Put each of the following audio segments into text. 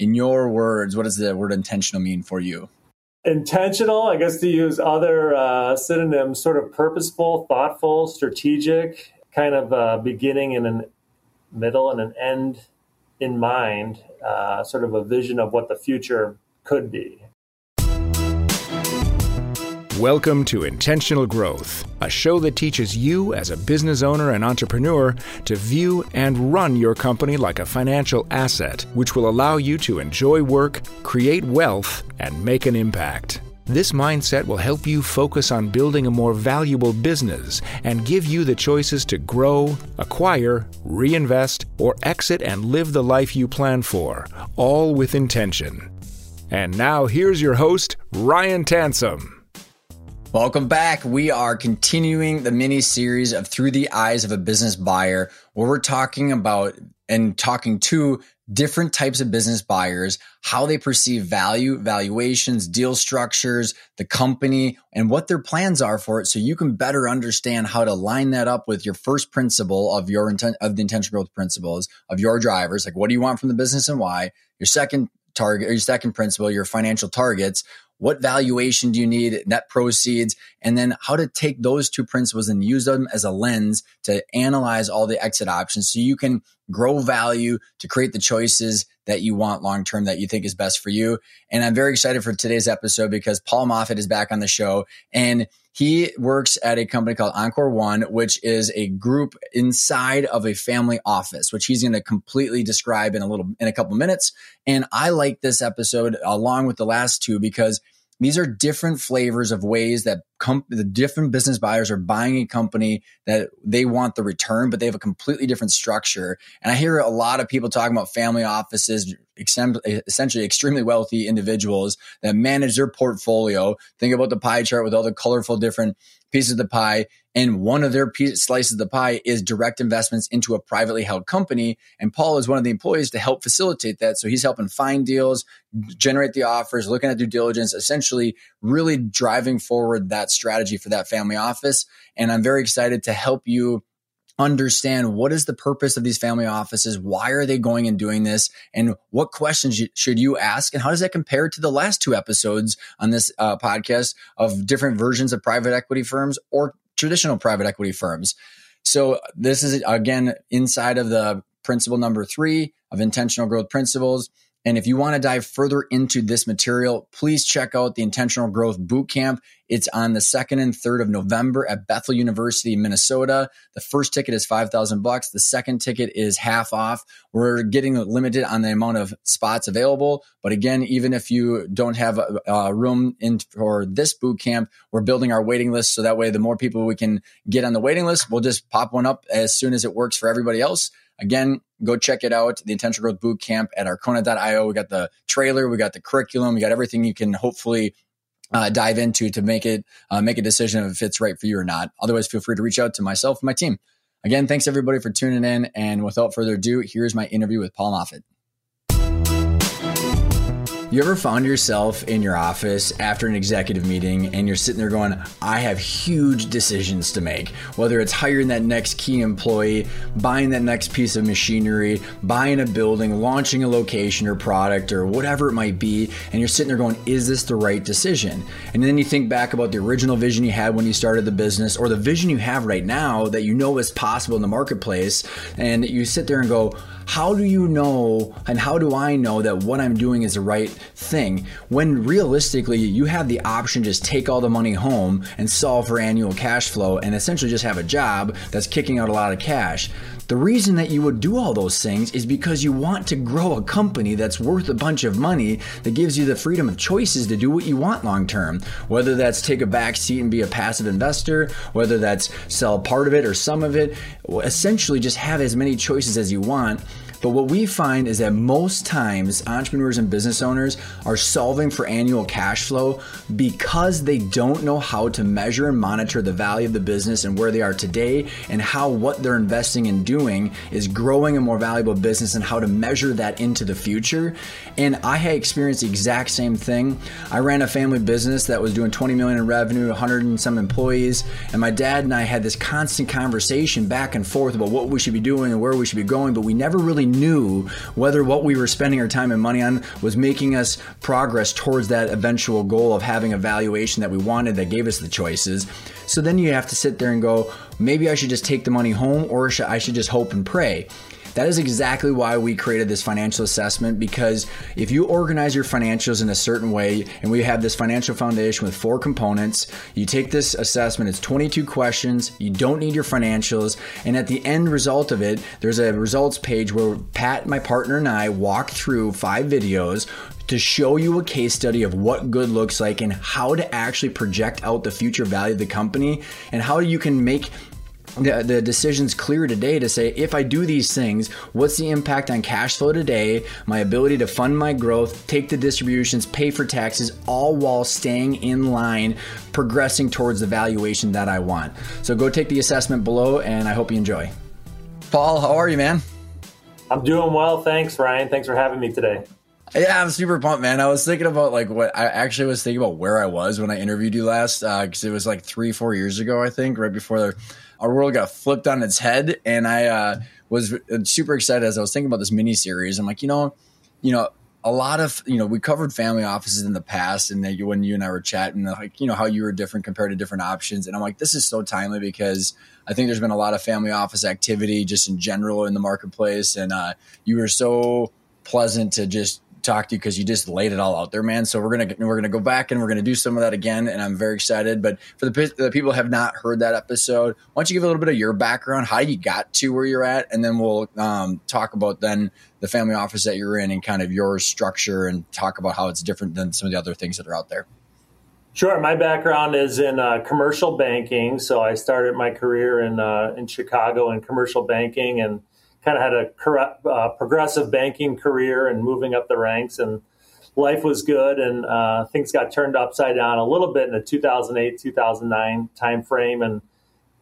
in your words, what does the word intentional mean for you? Intentional, I guess to use other uh, synonyms, sort of purposeful, thoughtful, strategic, kind of beginning and a middle and an end in mind, uh, sort of a vision of what the future could be. Welcome to Intentional Growth, a show that teaches you as a business owner and entrepreneur to view and run your company like a financial asset, which will allow you to enjoy work, create wealth, and make an impact. This mindset will help you focus on building a more valuable business and give you the choices to grow, acquire, reinvest, or exit and live the life you plan for, all with intention. And now here's your host, Ryan Tansom. Welcome back. We are continuing the mini series of Through the Eyes of a Business Buyer, where we're talking about and talking to different types of business buyers, how they perceive value, valuations, deal structures, the company, and what their plans are for it. So you can better understand how to line that up with your first principle of your intent of the intentional growth principles of your drivers. Like, what do you want from the business and why? Your second target or your second principle, your financial targets what valuation do you need, net proceeds, and then how to take those two principles and use them as a lens to analyze all the exit options so you can grow value to create the choices that you want long term that you think is best for you. And I'm very excited for today's episode because Paul Moffat is back on the show and he works at a company called Encore One, which is a group inside of a family office, which he's going to completely describe in a little, in a couple minutes. And I like this episode along with the last two because these are different flavors of ways that com- the different business buyers are buying a company that they want the return, but they have a completely different structure. And I hear a lot of people talking about family offices, essentially extremely wealthy individuals that manage their portfolio. Think about the pie chart with all the colorful different pieces of the pie. And one of their piece, slices of the pie is direct investments into a privately held company. And Paul is one of the employees to help facilitate that. So he's helping find deals, generate the offers, looking at due diligence, essentially really driving forward that strategy for that family office. And I'm very excited to help you understand what is the purpose of these family offices why are they going and doing this and what questions should you ask and how does that compare to the last two episodes on this uh, podcast of different versions of private equity firms or traditional private equity firms so this is again inside of the principle number three of intentional growth principles and if you want to dive further into this material, please check out the Intentional Growth Bootcamp. It's on the 2nd and 3rd of November at Bethel University, Minnesota. The first ticket is 5000 bucks. The second ticket is half off. We're getting limited on the amount of spots available. But again, even if you don't have a, a room in for this boot camp, we're building our waiting list. So that way, the more people we can get on the waiting list, we'll just pop one up as soon as it works for everybody else. Again, go check it out. The Intentional Growth Boot Camp at arkona.io. We got the trailer, we got the curriculum, we got everything you can hopefully uh, dive into to make it uh, make a decision if it's right for you or not. Otherwise, feel free to reach out to myself and my team. Again, thanks everybody for tuning in. And without further ado, here's my interview with Paul Moffat. You ever found yourself in your office after an executive meeting and you're sitting there going, I have huge decisions to make? Whether it's hiring that next key employee, buying that next piece of machinery, buying a building, launching a location or product, or whatever it might be, and you're sitting there going, Is this the right decision? And then you think back about the original vision you had when you started the business or the vision you have right now that you know is possible in the marketplace, and you sit there and go, how do you know and how do I know that what I'm doing is the right thing when realistically you have the option just take all the money home and solve for annual cash flow and essentially just have a job that's kicking out a lot of cash? The reason that you would do all those things is because you want to grow a company that's worth a bunch of money that gives you the freedom of choices to do what you want long term. Whether that's take a back seat and be a passive investor, whether that's sell part of it or some of it, essentially just have as many choices as you want but what we find is that most times entrepreneurs and business owners are solving for annual cash flow because they don't know how to measure and monitor the value of the business and where they are today and how what they're investing in doing is growing a more valuable business and how to measure that into the future. And I had experienced the exact same thing. I ran a family business that was doing 20 million in revenue, 100 and some employees, and my dad and I had this constant conversation back and forth about what we should be doing and where we should be going, but we never really knew whether what we were spending our time and money on was making us progress towards that eventual goal of having a valuation that we wanted that gave us the choices. So then you have to sit there and go, maybe I should just take the money home or I should just hope and pray. That is exactly why we created this financial assessment because if you organize your financials in a certain way, and we have this financial foundation with four components, you take this assessment, it's 22 questions, you don't need your financials, and at the end result of it, there's a results page where Pat, my partner, and I walk through five videos to show you a case study of what good looks like and how to actually project out the future value of the company and how you can make the, the decision's clear today to say if I do these things, what's the impact on cash flow today, my ability to fund my growth, take the distributions, pay for taxes, all while staying in line, progressing towards the valuation that I want. So go take the assessment below, and I hope you enjoy. Paul, how are you, man? I'm doing well. Thanks, Ryan. Thanks for having me today. Yeah, I'm super pumped, man. I was thinking about like what I actually was thinking about where I was when I interviewed you last, because uh, it was like three, four years ago, I think, right before the our world got flipped on its head, and I uh, was super excited as I was thinking about this mini series. I'm like, you know, you know, a lot of you know we covered family offices in the past and you, when you and i were chatting like you know how you were different compared to different options and i'm like this is so timely because i think there's been a lot of family office activity just in general in the marketplace and uh, you were so pleasant to just talk to you because you just laid it all out there, man. So we're gonna we're gonna go back and we're gonna do some of that again, and I'm very excited. But for the, the people have not heard that episode, why don't you give a little bit of your background, how you got to where you're at, and then we'll um, talk about then the family office that you're in and kind of your structure, and talk about how it's different than some of the other things that are out there. Sure. My background is in uh, commercial banking, so I started my career in uh, in Chicago in commercial banking and kind of had a uh, progressive banking career and moving up the ranks and life was good and uh, things got turned upside down a little bit in the 2008 2009 timeframe and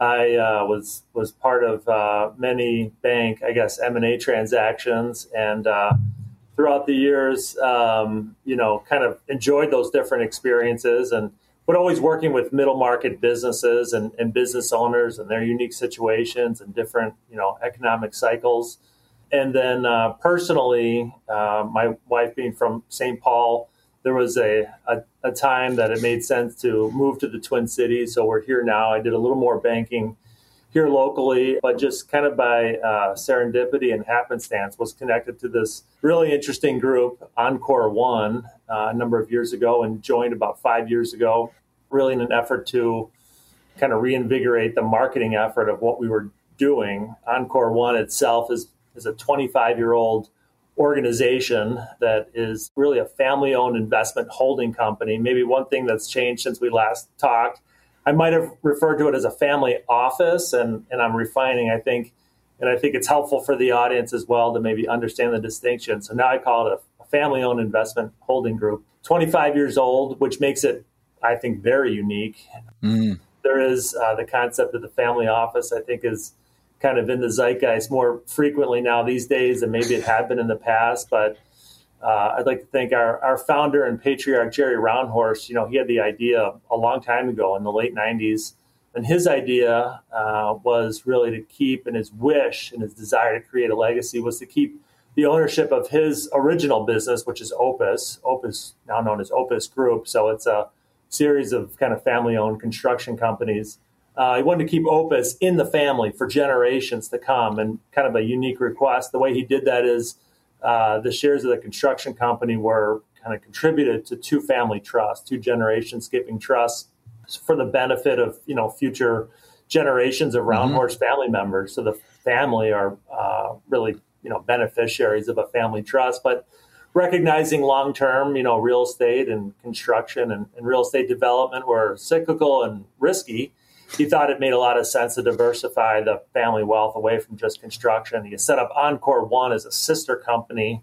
I uh, was was part of uh, many bank I guess M and A transactions and uh, throughout the years um, you know kind of enjoyed those different experiences and but always working with middle market businesses and, and business owners and their unique situations and different you know economic cycles. And then uh, personally uh, my wife being from st paul there was a, a, a, time that it made sense to move to the twin cities. So we're here now. I did a little more banking here locally but just kind of by uh, serendipity and happenstance was connected to this really interesting group encore one uh, a number of years ago and joined about five years ago really in an effort to kind of reinvigorate the marketing effort of what we were doing. Encore One itself is, is a 25 year old organization that is really a family owned investment holding company. Maybe one thing that's changed since we last talked, I might have referred to it as a family office, and, and I'm refining, I think. And I think it's helpful for the audience as well to maybe understand the distinction. So now I call it a family owned investment holding group. 25 years old, which makes it I think, very unique. Mm. There is uh, the concept of the family office, I think, is kind of in the zeitgeist more frequently now these days than maybe it had been in the past. But uh, I'd like to thank our, our founder and patriarch, Jerry Rauenhorst. You know, he had the idea a long time ago in the late 90s. And his idea uh, was really to keep, and his wish and his desire to create a legacy was to keep the ownership of his original business, which is Opus, Opus, now known as Opus Group. So it's a series of kind of family owned construction companies. Uh, he wanted to keep Opus in the family for generations to come, and kind of a unique request. The way he did that is uh, the shares of the construction company were kind of contributed to two family trusts, two generation skipping trusts, for the benefit of you know future generations of Rauenhorst mm-hmm. family members. So the family are uh, really you know beneficiaries of a family trust, but recognizing long term, you know, real estate and construction and, and, real estate development were cyclical and risky, he thought it made a lot of sense to diversify the family wealth away from just construction. He set up Encore One as a sister company.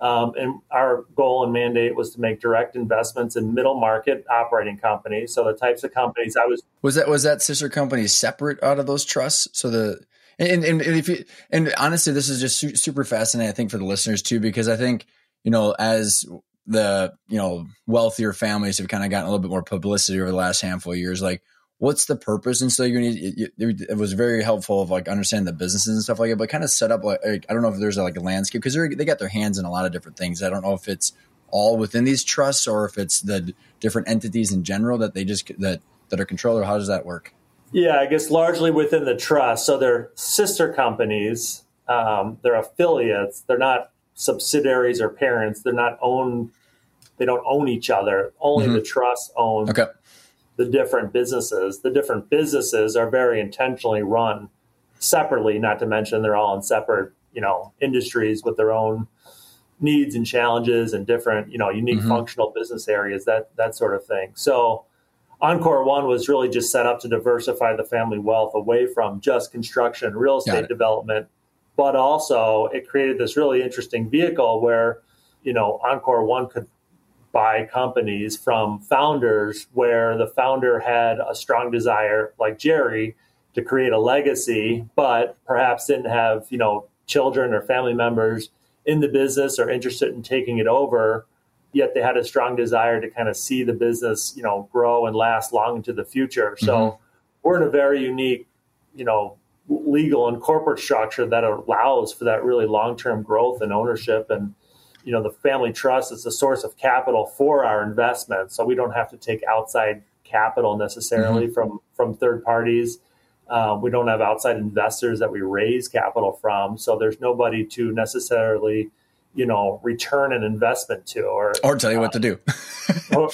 Um, and our goal and mandate was to make direct investments in middle market operating companies. So the types of companies I was was that was that sister company separate out of those trusts. So the and, and, and if you and honestly, this is just super fascinating. I think for the listeners too, because I think you know, as the, you know, wealthier families have kind of gotten a little bit more publicity over the last handful of years, like what's the purpose? And so you need it, it was very helpful of like understanding the businesses and stuff like it, but kind of set up like, like I don't know if there's like a landscape because they got their hands in a lot of different things. I don't know if it's all within these trusts or if it's the different entities in general that they just that that are controlled or how does that work? Yeah, I guess largely within the trust. So they're sister companies, um, they're affiliates. They're not subsidiaries or parents. They're not owned. They don't own each other. Only mm-hmm. the trust owns okay. The different businesses. The different businesses are very intentionally run separately. Not to mention they're all in separate, you know, industries with their own needs and challenges and different, you know, unique mm-hmm. functional business areas. That that sort of thing. So. Encore One was really just set up to diversify the family wealth away from just construction, real estate development, but also it created this really interesting vehicle where you know encore one could buy companies from founders where the founder had a strong desire like jerry to create a legacy but perhaps didn't have you know children or family members in the business or interested in taking it over yet they had a strong desire to kind of see the business you know grow and last long into the future so mm-hmm. we're in a very unique you know legal and corporate structure that allows for that really long-term growth and ownership and you know the family trust is the source of capital for our investments so we don't have to take outside capital necessarily mm-hmm. from from third parties um, we don't have outside investors that we raise capital from so there's nobody to necessarily you know return an investment to or or tell you uh, what to do or,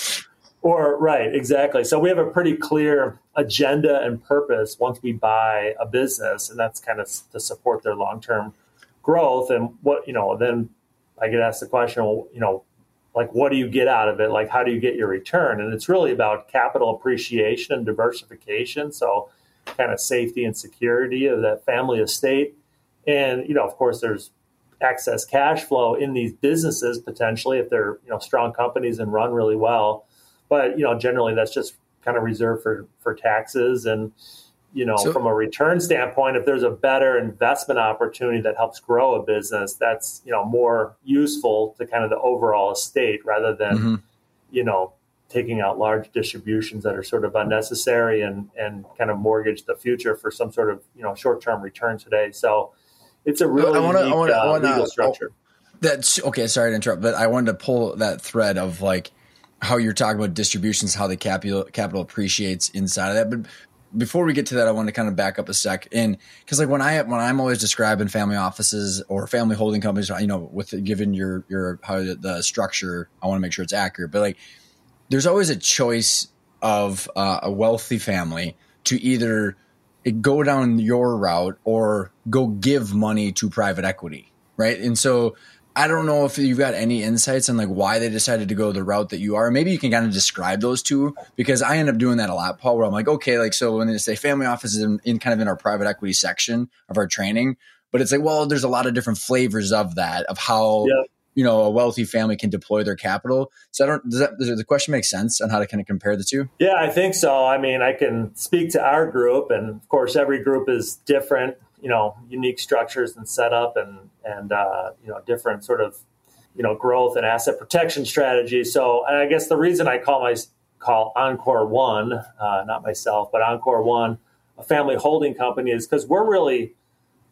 or right, exactly. So we have a pretty clear agenda and purpose once we buy a business, and that's kind of to support their long term growth. And what you know, then I get asked the question, well, you know, like what do you get out of it? Like how do you get your return? And it's really about capital appreciation and diversification. So kind of safety and security of that family estate. And you know, of course, there's excess cash flow in these businesses potentially if they're you know strong companies and run really well but you know, generally that's just kind of reserved for for taxes and you know, so, from a return standpoint, if there's a better investment opportunity that helps grow a business, that's you know more useful to kind of the overall estate rather than mm-hmm. you know taking out large distributions that are sort of unnecessary and and kind of mortgage the future for some sort of you know short term return today. So it's a really I wanna, unique I wanna, uh, I wanna, legal structure. Oh, that's okay. Sorry to interrupt, but I wanted to pull that thread of like how you're talking about distributions, how the capital capital appreciates inside of that. But before we get to that, I want to kind of back up a sec, and because like when I when I'm always describing family offices or family holding companies, you know, with given your your how the, structure, I want to make sure it's accurate. But like, there's always a choice of uh, a wealthy family to either go down your route or go give money to private equity, right? And so I don't know if you've got any insights on like why they decided to go the route that you are. Maybe you can kind of describe those two because I end up doing that a lot, Paul. Where I'm like, okay, like so when they say family offices in, in kind of in our private equity section of our training, but it's like, well, there's a lot of different flavors of that of how yeah. you know a wealthy family can deploy their capital. So I don't does that does the question make sense on how to kind of compare the two? Yeah, I think so. I mean, I can speak to our group, and of course, every group is different you know unique structures and setup and and uh, you know different sort of you know growth and asset protection strategies. So I guess the reason I call my call Encore One, uh, not myself, but Encore One, a family holding company, is because we're really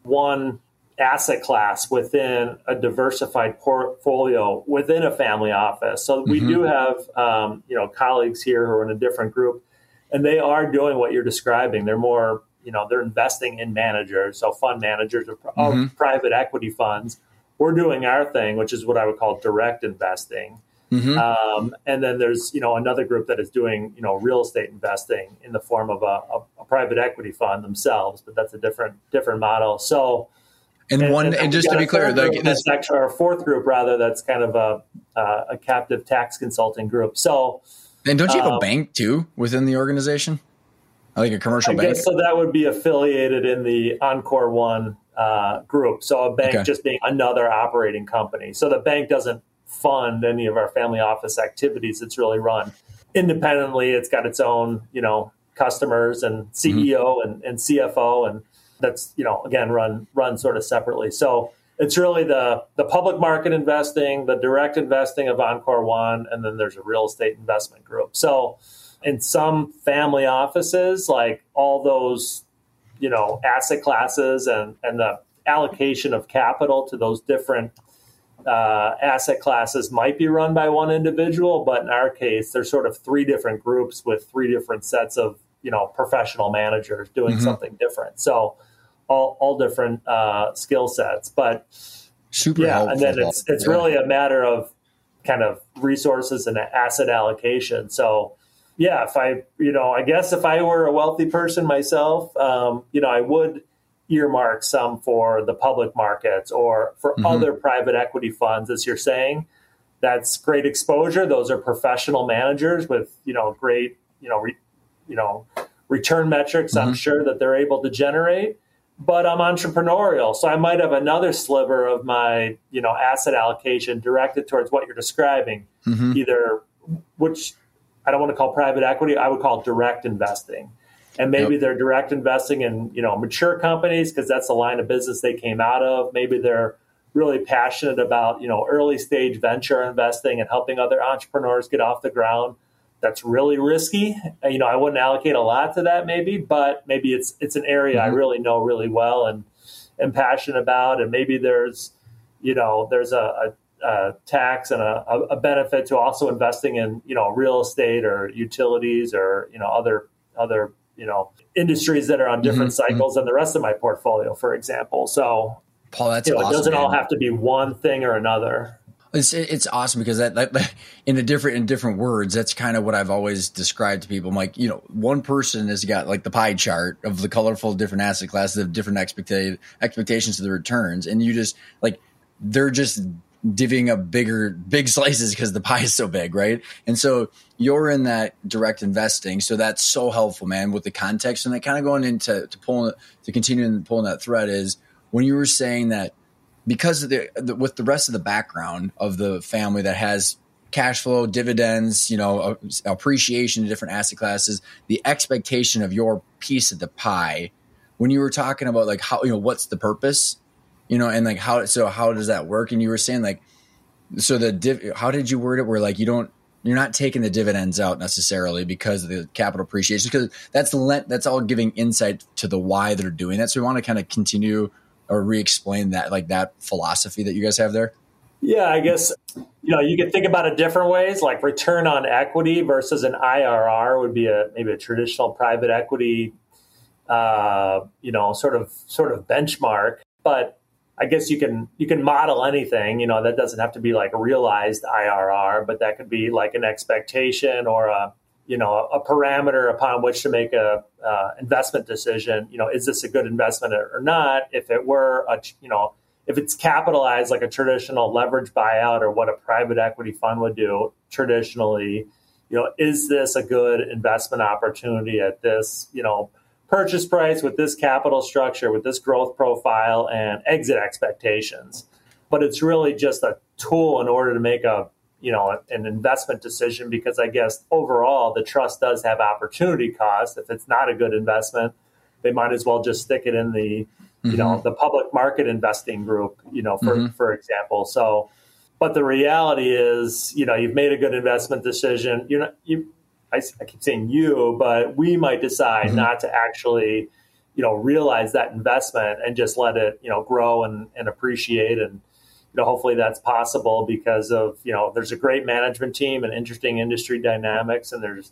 one asset class within a diversified portfolio within a family office. So we mm-hmm. do have um, you know colleagues here who are in a different group, and they are doing what you're describing. They're more you know they're investing in managers, so fund managers of, mm-hmm. private equity funds. We're doing our thing, which is what I would call direct investing. Mm-hmm. Um, and then there's you know another group that is doing you know real estate investing in the form of a, a, a private equity fund themselves, but that's a different different model. So, and, and one and, and just to be clear, like that's actually our fourth group rather that's kind of a uh, a captive tax consulting group. So, and don't you have um, a bank too within the organization? Like a commercial I bank. Guess, so that would be affiliated in the Encore One uh, group. So a bank okay. just being another operating company. So the bank doesn't fund any of our family office activities. It's really run independently. It's got its own, you know, customers and CEO mm-hmm. and, and CFO, and that's you know again run run sort of separately. So it's really the the public market investing, the direct investing of Encore One, and then there's a real estate investment group. So in some family offices, like all those, you know, asset classes and, and the allocation of capital to those different uh, asset classes might be run by one individual, but in our case, there's sort of three different groups with three different sets of you know professional managers doing mm-hmm. something different. So all all different uh, skill sets, but super yeah, helpful. and then it's it's yeah. really a matter of kind of resources and asset allocation. So yeah, if I you know I guess if I were a wealthy person myself, um, you know I would earmark some for the public markets or for mm-hmm. other private equity funds, as you're saying. That's great exposure. Those are professional managers with you know great you know re, you know return metrics. Mm-hmm. I'm sure that they're able to generate. But I'm entrepreneurial, so I might have another sliver of my you know asset allocation directed towards what you're describing, mm-hmm. either which I don't want to call private equity. I would call direct investing and maybe yep. they're direct investing in you know mature companies because that's the line of business they came out of maybe they're really passionate about you know early stage venture investing and helping other entrepreneurs get off the ground that's really risky you know i wouldn't allocate a lot to that maybe but maybe it's it's an area mm-hmm. i really know really well and am passionate about and maybe there's you know there's a, a a tax and a, a, benefit to also investing in you know real estate or utilities or you know other other you know industries that are on different mm-hmm, cycles mm-hmm. than the rest of my portfolio, for example. So, Paul, that's you know, awesome, it doesn't man. all have to be one thing or another. It's it's awesome because that, that in a different in different words, that's kind of what I've always described to people. I'm like, you know, one person has got like the pie chart of the colorful different asset classes of different expected expectations of the returns, and you just like they're just divvying up bigger big slices because the pie is so big, right? And so you're in that direct investing, so that's so helpful, man, with the context. And that kind of going into to pulling to continuing pulling that thread is when you were saying that because of the, the with the rest of the background of the family that has cash flow, dividends, you know, appreciation in different asset classes, the expectation of your piece of the pie. When you were talking about like how you know what's the purpose you know, and like how so how does that work? And you were saying like so the div, how did you word it where like you don't you're not taking the dividends out necessarily because of the capital appreciation because that's the that's all giving insight to the why they're doing that. So we want to kind of continue or re-explain that like that philosophy that you guys have there. Yeah, I guess you know you can think about it different ways. Like return on equity versus an IRR would be a maybe a traditional private equity, uh, you know, sort of sort of benchmark. But I guess you can you can model anything. You know, that doesn't have to be like a realized IRR, but that could be like an expectation or a you know a parameter upon which to make a uh, investment decision. You know, is this a good investment or not? If it were a you know if it's capitalized like a traditional leverage buyout or what a private equity fund would do traditionally, you know, is this a good investment opportunity at this you know purchase price with this capital structure, with this growth profile, and exit expectations. But it's really just a tool in order to make a you know an investment decision because I guess overall the trust does have opportunity cost. If it's not a good investment, they might as well just stick it in the you mm-hmm. know the public market investing group. You know, for mm-hmm. for example. So, but the reality is, you know, you've made a good investment decision. You're not you I, I keep saying you, but we might decide mm-hmm. not to actually, you know, realize that investment and just let it, you know, grow and, and appreciate. And, you know, hopefully that's possible because of, you know, there's a great management team and interesting industry dynamics and there's,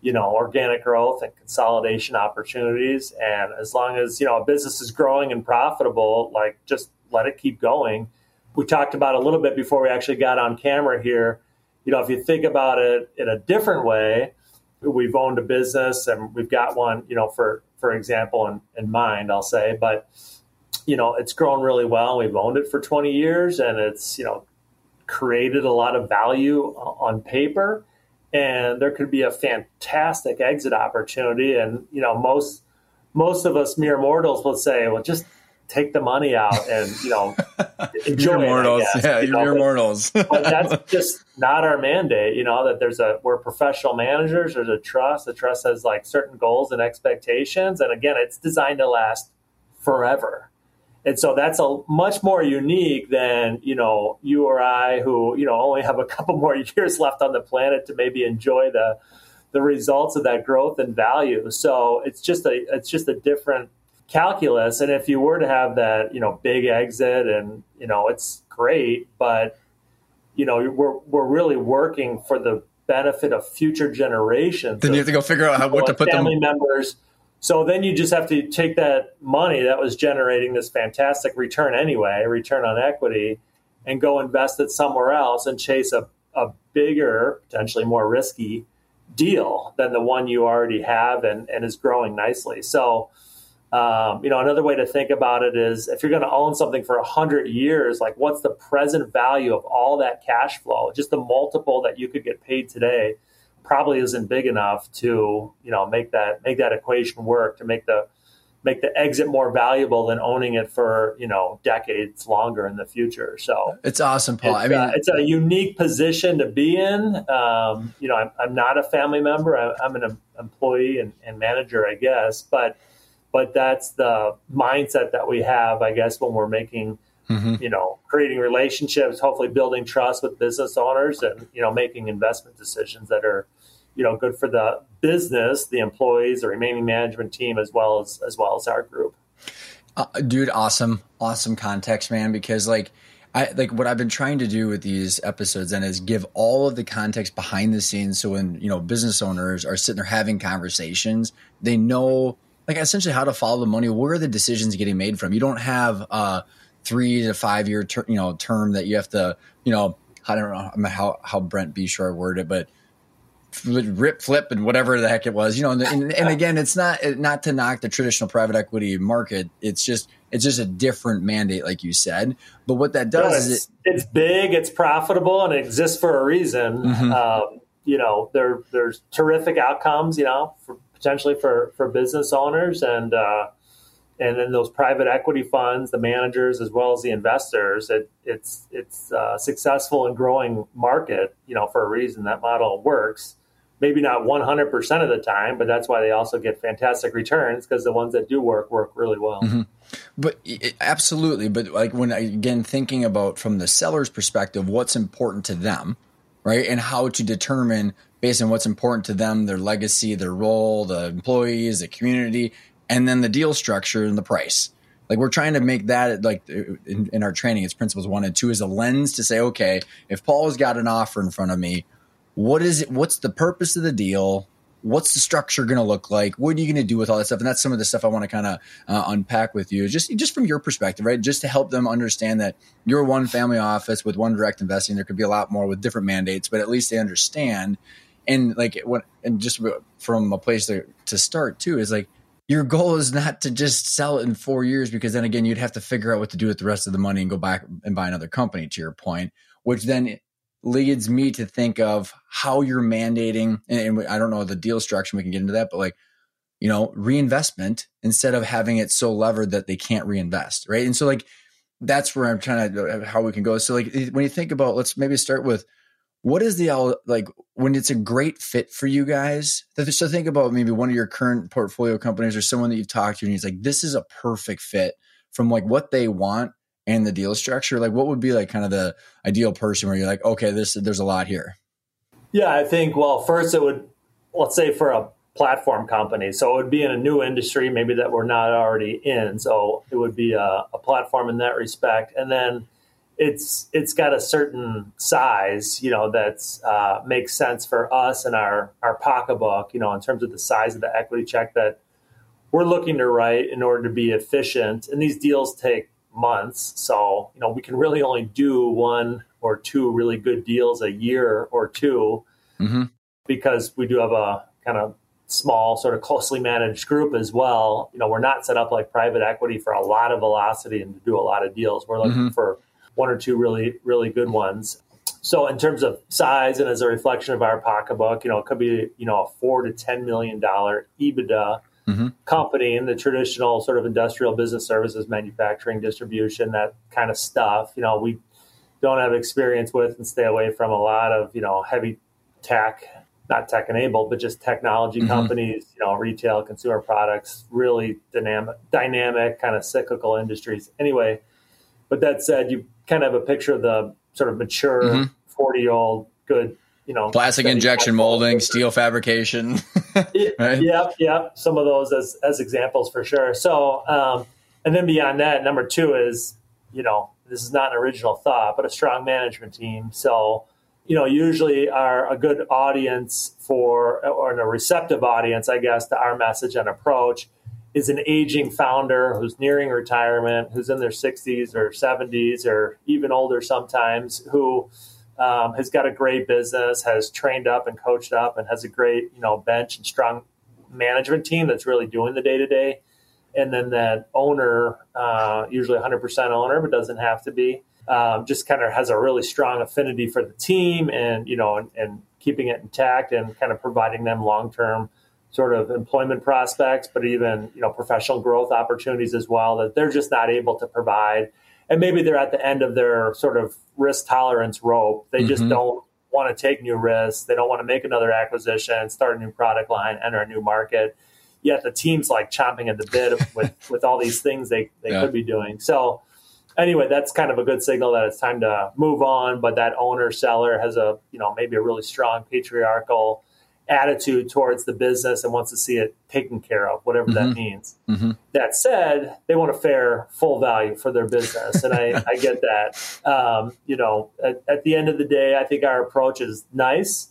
you know, organic growth and consolidation opportunities. And as long as, you know, a business is growing and profitable, like just let it keep going. We talked about a little bit before we actually got on camera here you know, if you think about it in a different way, we've owned a business and we've got one, you know, for for example, in, in mind, I'll say, but you know, it's grown really well. We've owned it for 20 years, and it's you know created a lot of value on paper, and there could be a fantastic exit opportunity. And you know, most most of us mere mortals will say, well, just take the money out and you know enjoy mere mortals. It, yeah, you are mortals. but that's just not our mandate. You know that there's a we're professional managers. There's a trust. The trust has like certain goals and expectations, and again, it's designed to last forever. And so that's a much more unique than you know you or I, who you know only have a couple more years left on the planet to maybe enjoy the the results of that growth and value. So it's just a it's just a different calculus. And if you were to have that, you know, big exit and, you know, it's great, but you know, we're we're really working for the benefit of future generations. Then you have to go figure out how what to put family them members. So then you just have to take that money that was generating this fantastic return anyway, return on equity, and go invest it somewhere else and chase a, a bigger, potentially more risky deal than the one you already have and, and is growing nicely. So, um, you know, another way to think about it is if you're going to own something for 100 years, like what's the present value of all that cash flow? Just the multiple that you could get paid today probably isn't big enough to, you know, make that make that equation work to make the make the exit more valuable than owning it for you know decades longer in the future. So it's awesome, Paul. I mean, uh, it's a unique position to be in. Um, you know, I'm, I'm, not a family member. I, am an employee and, and, manager, I guess. But but that's the mindset that we have, I guess, when we're making. Mm-hmm. You know, creating relationships, hopefully building trust with business owners, and you know, making investment decisions that are you know good for the business, the employees, the remaining management team, as well as as well as our group. Uh, dude, awesome, awesome context, man. Because like, I like what I've been trying to do with these episodes, and is give all of the context behind the scenes. So when you know business owners are sitting there having conversations, they know like essentially how to follow the money. Where are the decisions getting made from? You don't have a three to five year ter- you know term that you have to you know I don't know how how Brent Beshore worded it, but rip flip and whatever the heck it was you know and, and, and, again it's not not to knock the traditional private equity market it's just it's just a different mandate like you said but what that does it's, is it, it's big it's profitable and it exists for a reason mm-hmm. um, you know there there's terrific outcomes you know for, potentially for for business owners and uh, and then those private equity funds, the managers as well as the investors, it, it's it's a successful and growing market, you know, for a reason. That model works maybe not 100% of the time, but that's why they also get fantastic returns because the ones that do work work really well. Mm-hmm. But absolutely. But like when, again, thinking about from the seller's perspective, what's important to them, right? And how to determine based on what's important to them, their legacy, their role, the employees, the community, and then the deal structure and the price. Like we're trying to make that like in, in our training, it's principles one and two is a lens to say, okay, if Paul has got an offer in front of me, what is it? What's the purpose of the deal? What's the structure going to look like? What are you going to do with all that stuff? And that's some of the stuff I want to kind of uh, unpack with you, just just from your perspective, right? Just to help them understand that you're one family office with one direct investing. There could be a lot more with different mandates, but at least they understand. And like what, and just from a place to, to start too is like your goal is not to just sell it in four years because then again you'd have to figure out what to do with the rest of the money and go back and buy another company. To your point, which then leads me to think of how you're mandating, and, and I don't know the deal structure. We can get into that, but like, you know, reinvestment instead of having it so levered that they can't reinvest, right? And so, like, that's where I'm trying to uh, how we can go. So, like, when you think about, let's maybe start with what is the like when it's a great fit for you guys. So, think about maybe one of your current portfolio companies or someone that you've talked to, and he's like, this is a perfect fit from like what they want and the deal structure like what would be like kind of the ideal person where you're like okay this there's a lot here yeah i think well first it would let's say for a platform company so it would be in a new industry maybe that we're not already in so it would be a, a platform in that respect and then it's it's got a certain size you know that's uh, makes sense for us and our our pocketbook you know in terms of the size of the equity check that we're looking to write in order to be efficient and these deals take months. So, you know, we can really only do one or two really good deals a year or 2 mm-hmm. because we do have a kind of small, sort of closely managed group as well. You know, we're not set up like private equity for a lot of velocity and to do a lot of deals. We're looking mm-hmm. for one or two really, really good ones. So in terms of size and as a reflection of our pocketbook, you know, it could be, you know, a four to ten million dollar EBITDA mm-hmm. company in the traditional sort of industrial business services, manufacturing, distribution, that kind of stuff. You know, we don't have experience with and stay away from a lot of, you know, heavy tech, not tech enabled, but just technology mm-hmm. companies, you know, retail, consumer products, really dynamic, dynamic kind of cyclical industries. Anyway, but that said, you kind of have a picture of the sort of mature 40 mm-hmm. year old good you know, plastic injection molding, steel fabrication. right? Yep, yep. Some of those as as examples for sure. So, um, and then beyond that, number two is, you know, this is not an original thought, but a strong management team. So, you know, usually are a good audience for or a receptive audience, I guess, to our message and approach is an aging founder who's nearing retirement, who's in their 60s or 70s or even older sometimes, who um, has got a great business, has trained up and coached up, and has a great you know bench and strong management team that's really doing the day to day. And then that owner, uh, usually 100% owner, but doesn't have to be, um, just kind of has a really strong affinity for the team and you know and, and keeping it intact and kind of providing them long term sort of employment prospects, but even you know professional growth opportunities as well that they're just not able to provide. And maybe they're at the end of their sort of risk tolerance rope. They mm-hmm. just don't want to take new risks. They don't want to make another acquisition, start a new product line, enter a new market. Yet the team's like chomping at the bit with with all these things they they yeah. could be doing. So anyway, that's kind of a good signal that it's time to move on. But that owner seller has a you know maybe a really strong patriarchal attitude towards the business and wants to see it taken care of, whatever mm-hmm. that means. Mm-hmm. That said, they want a fair, full value for their business, and I, I get that. Um, you know, at, at, the end of the day, I think our approach is nice.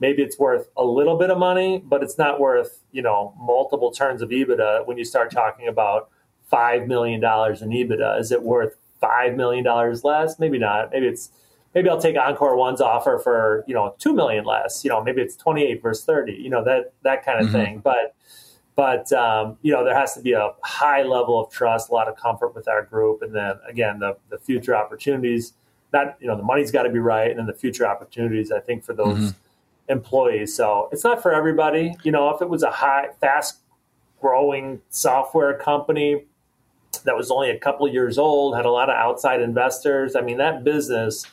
Maybe it's worth a little bit of money, but it's not worth you know multiple turns of EBITDA when you start talking about five million dollars in EBITDA. Is it worth five million dollars less? Maybe not. Maybe it's maybe I'll take Encore One's offer for you know two million less. You know, maybe it's twenty eight versus thirty. You know that that kind of mm-hmm. thing. But but um, you know there has to be a high level of trust, a lot of comfort with our group, and then again the the future opportunities. Not you know the money's got to be right, and then the future opportunities. I think for those mm-hmm. employees. So it's not for everybody. You know, if it was a high, fast growing software company that was only a couple years old, had a lot of outside investors. I mean, that business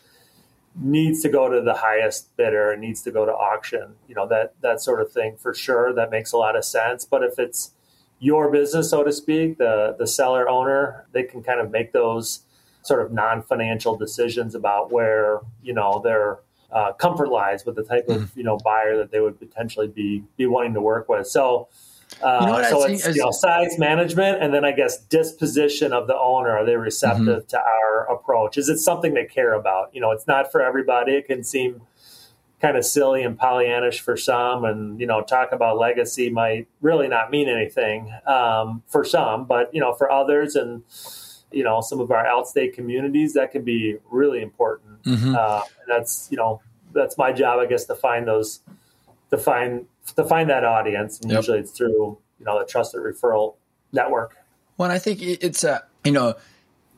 needs to go to the highest bidder, needs to go to auction, you know, that that sort of thing for sure. That makes a lot of sense. But if it's your business, so to speak, the the seller owner, they can kind of make those sort of non-financial decisions about where, you know, their uh, comfort lies with the type of, mm-hmm. you know, buyer that they would potentially be be wanting to work with. So uh, you know so it's you know, size management and then I guess disposition of the owner. Are they receptive mm-hmm. to our approach? Is it something they care about? You know, it's not for everybody. It can seem kind of silly and Pollyannish for some, and you know, talk about legacy might really not mean anything um, for some, but you know, for others and you know, some of our outstate communities, that can be really important. Mm-hmm. Uh, that's you know, that's my job, I guess, to find those to find to find that audience. And yep. usually it's through you know the trusted referral network. Well, I think it's a you know.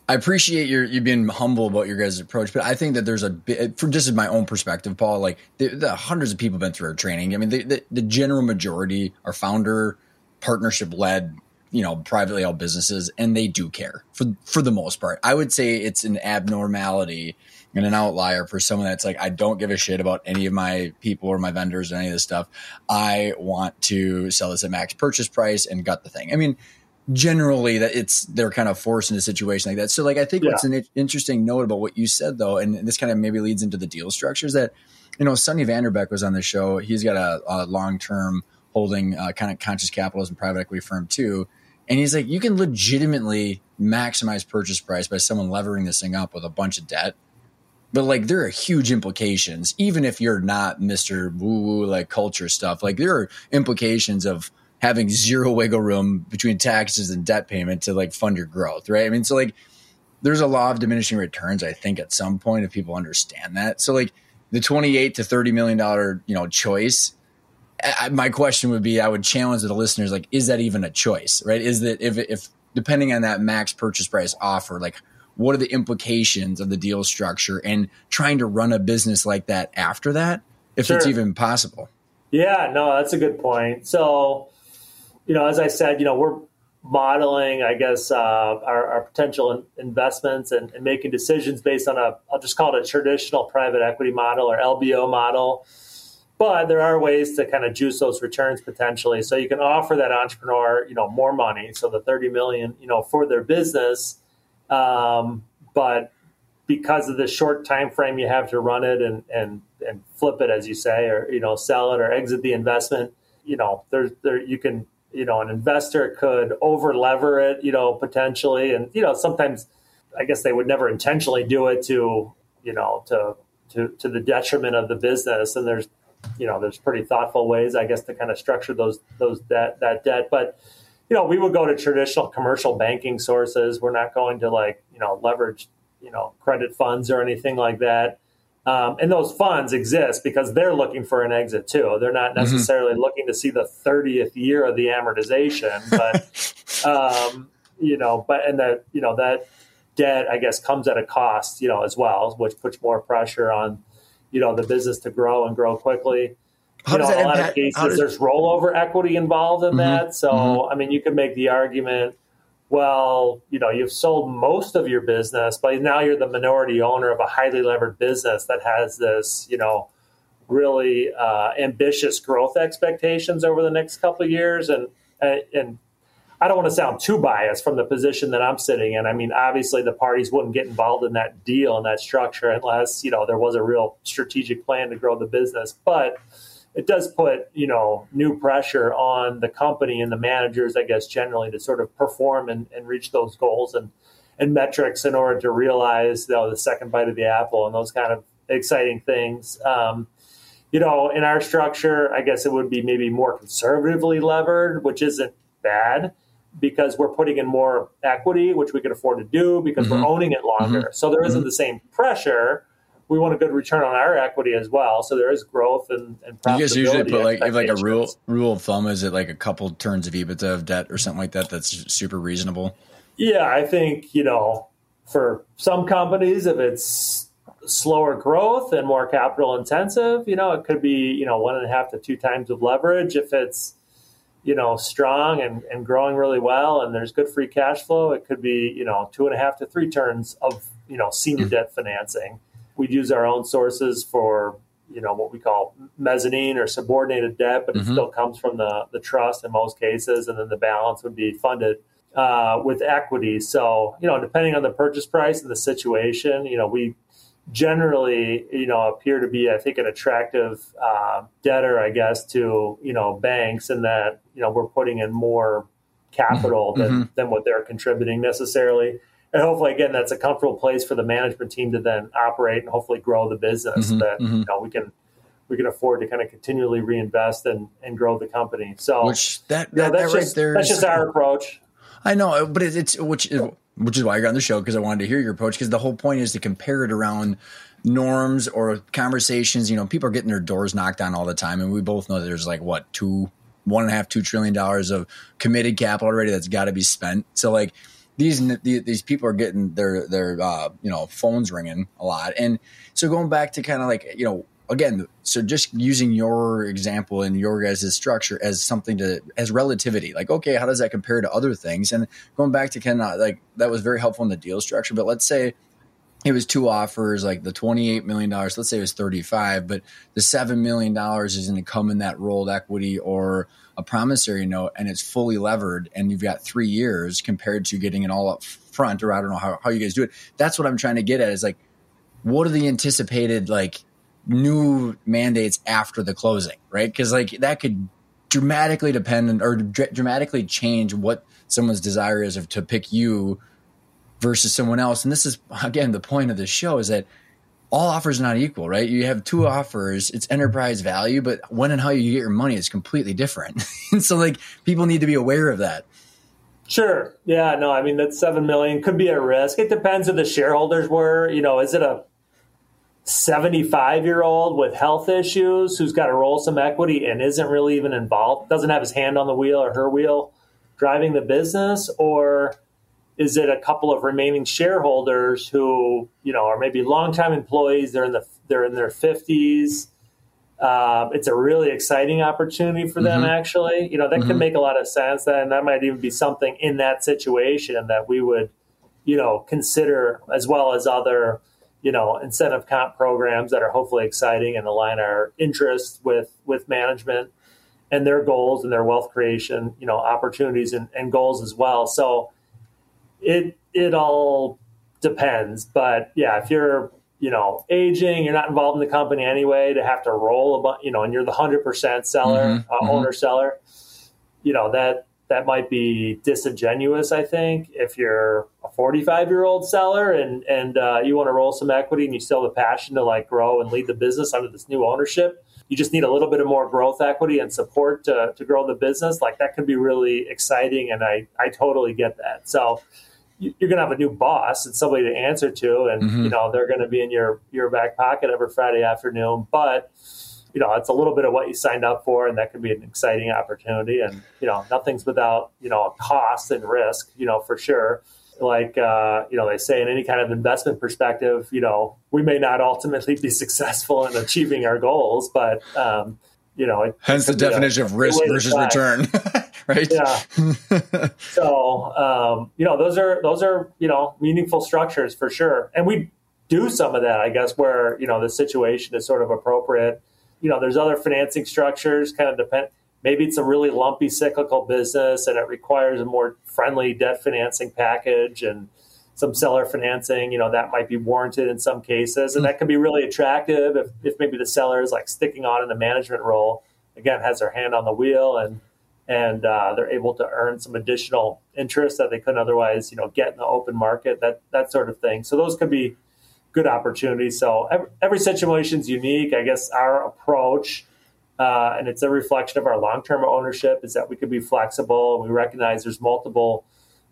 I appreciate your you being humble about your guys' approach, but I think that there's a bit from just my own perspective, Paul. Like the, the hundreds of people have been through our training. I mean, the, the, the general majority are founder partnership led, you know, privately held businesses, and they do care for for the most part. I would say it's an abnormality and an outlier for someone that's like, I don't give a shit about any of my people or my vendors or any of this stuff. I want to sell this at max purchase price and gut the thing. I mean, generally that it's they're kind of forced in a situation like that. So like I think yeah. what's an interesting note about what you said though, and this kind of maybe leads into the deal structures that you know Sonny Vanderbeck was on the show. He's got a, a long term holding uh, kind of conscious capitalism private equity firm too. And he's like, you can legitimately maximize purchase price by someone levering this thing up with a bunch of debt but like there are huge implications even if you're not mr woo woo like culture stuff like there are implications of having zero wiggle room between taxes and debt payment to like fund your growth right? I mean so like there's a law of diminishing returns i think at some point if people understand that. So like the 28 to 30 million dollar you know choice I, my question would be i would challenge the listeners like is that even a choice right? Is that if if depending on that max purchase price offer like what are the implications of the deal structure and trying to run a business like that after that if sure. it's even possible? Yeah no that's a good point. So you know as i said you know we're modeling i guess uh, our, our, potential in investments and, and, making decisions based on a i'll just call it a traditional private equity model or lbo model. But there are ways to kind of juice those returns potentially. So you can offer that entrepreneur you know more money so the 30 million you know for their business um, but because of the short time frame you have to run it and, and and flip it, as you say, or you know, sell it or exit the investment. You know, there's there you can you know an investor could over lever it, you know, potentially, and you know sometimes I guess they would never intentionally do it to you know to to to the detriment of the business. And there's you know there's pretty thoughtful ways I guess to kind of structure those those debt that debt, but you know, we would go to traditional commercial banking sources. We're not going to like, you know, leverage, you know, credit funds or anything like that. Um, and those funds exist because they're looking for an exit too. They're not mm-hmm. necessarily mm-hmm. looking to see the 30th year of the amortization, but, um, you know, but, and that, you know, that debt, I guess, comes at a cost, you know, as well, which puts more pressure on, you know, the business to grow and grow quickly. How you know, a lot impact, of cases, does, there's rollover equity involved in mm-hmm, that. So, mm-hmm. I mean, you could make the argument, well, you know, you've sold most of your business, but now you're the minority owner of a highly levered business that has this, you know, really uh, ambitious growth expectations over the next couple of years, and and I don't want to sound too biased from the position that I'm sitting in. I mean, obviously, the parties wouldn't get involved in that deal and that structure unless you know there was a real strategic plan to grow the business, but it does put you know new pressure on the company and the managers, I guess, generally to sort of perform and, and reach those goals and and metrics in order to realize you know, the second bite of the apple and those kind of exciting things. Um, you know, in our structure, I guess it would be maybe more conservatively levered, which isn't bad because we're putting in more equity, which we can afford to do because mm-hmm. we're owning it longer. Mm-hmm. So there isn't mm-hmm. the same pressure we want a good return on our equity as well. So there is growth and, and You guys usually put like if like a rule rule of thumb is it like a couple turns of EBITDA of debt or something like that? That's super reasonable. Yeah, I think you know for some companies, if it's slower growth and more capital intensive, you know, it could be you know one and a half to two times of leverage. If it's you know strong and, and growing really well and there's good free cash flow, it could be you know two and a half to three turns of you know senior mm-hmm. debt financing we'd use our own sources for you know what we call mezzanine or subordinated debt, but mm-hmm. it still comes from the the trust in most cases, and then the balance would be funded uh, with equity. So you know, depending on the purchase price and the situation, you know, we generally you know appear to be, I think, an attractive uh, debtor, I guess, to you know banks, in that you know we're putting in more capital mm-hmm. than mm-hmm. than what they're contributing necessarily and hopefully again that's a comfortable place for the management team to then operate and hopefully grow the business mm-hmm, that mm-hmm. you know we can we can afford to kind of continually reinvest and, and grow the company. So which that, that, that's, that just, right that's just our approach. I know but it's, it's which is which is why you're on the show because i wanted to hear your approach because the whole point is to compare it around norms or conversations. You know people are getting their doors knocked on all the time and we both know that there's like what two one and a half two trillion dollars of committed capital already that's got to be spent. So like these these people are getting their their uh, you know phones ringing a lot, and so going back to kind of like you know again, so just using your example and your guys' structure as something to as relativity, like okay, how does that compare to other things? And going back to kind of like that was very helpful in the deal structure. But let's say it was two offers, like the twenty-eight million dollars. Let's say it was thirty-five, but the seven million dollars is going to come in that rolled equity or a promissory note and it's fully levered and you've got three years compared to getting it all up front or I don't know how, how you guys do it. That's what I'm trying to get at is like, what are the anticipated like new mandates after the closing, right? Because like that could dramatically depend or dr- dramatically change what someone's desire is of, to pick you versus someone else. And this is again the point of the show is that all offers are not equal, right? You have two offers, it's enterprise value, but when and how you get your money is completely different. and so like people need to be aware of that. Sure. Yeah, no, I mean that 7 million could be a risk. It depends who the shareholders were, you know, is it a 75 year old with health issues who's got to roll some equity and isn't really even involved, doesn't have his hand on the wheel or her wheel driving the business or is it a couple of remaining shareholders who you know are maybe longtime employees? They're in the they're in their fifties. Uh, it's a really exciting opportunity for them. Mm-hmm. Actually, you know that mm-hmm. could make a lot of sense. and that might even be something in that situation that we would, you know, consider as well as other, you know, incentive comp programs that are hopefully exciting and align our interests with with management and their goals and their wealth creation, you know, opportunities and, and goals as well. So it it all depends. But yeah, if you're you know, aging, you're not involved in the company anyway to have to roll a bunch, you know, and you're the 100% seller, Mhm, uh, mhm. owner seller, you know, that, that might be disingenuous, I think, if you're a 45 year old seller and, and uh, you want to roll some equity and you still have the passion to like grow and lead the business under this new ownership. You just need a little bit of more growth equity and support to, to grow the business. Like that could be really exciting. And I, I totally get that. So, you're going to have a new boss and somebody to answer to and Mhm. you know they're going to be in your your back pocket every friday afternoon. But you know it's a little bit of what you signed up for and that could be an exciting opportunity. And you know nothing's without you know cost and risk you know for sure. Like uh, you know they say in any kind of investment perspective you know we may not ultimately be successful in achieving our goals but um, you know it, Hence the could be a- definition of risk versus return, right? yeah. So um, you know those are those are you know meaningful structures for sure. And we do some of that i guess where you know the situation is sort of appropriate. You know there's other financing structures kind of depend maybe it's a really lumpy cyclical business and it requires a more friendly debt financing package and some seller financing you know that might be warranted in some cases and that can be really attractive if, if maybe the seller is like sticking on in the management role again has their hand on the wheel and and uh, they're able to earn some additional interest that they couldn't otherwise, you know, get in the open market. That that sort of thing. So those could be good opportunities. So every, every situation is unique. I guess our approach, uh, and it's a reflection of our long-term ownership, is that we could be flexible. And we recognize there's multiple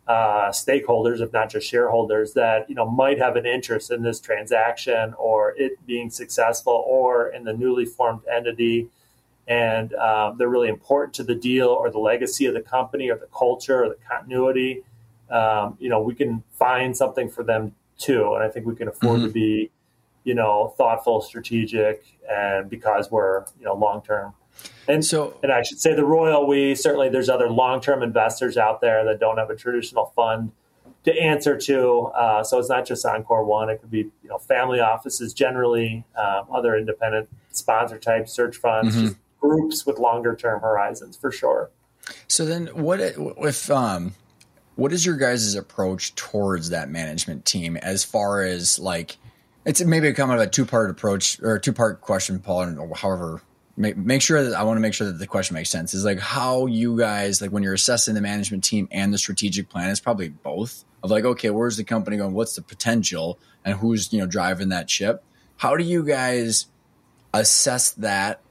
uh, stakeholders, if not just shareholders, that you know might have an interest in this transaction or it being successful, or in the newly formed entity and um, they're really important to the deal or the legacy of the company or the culture or the continuity, um, you know, we can find something for them too. And I think we can afford to be, you know, thoughtful, strategic, and because we're, you know, long term. And So- and I should say the royal we certainly there's other long term investors out there that don't have a traditional fund to answer to. Uh, so it's not just Encore One; it could be you know family offices generally, um, other independent sponsor type search funds, just groups with longer term horizons for sure. So then, what if um, what is your guys' approach towards that management team as far as like it's maybe a kind of a two part approach or a two part question, Paul, and however. Make, make sure that I want to make sure that the question makes sense. Is like how you guys like when you're assessing the management team and the strategic plan. It's probably both of like, okay, where's the company going? What's the potential, and who's you know driving that ship? How do you guys assess that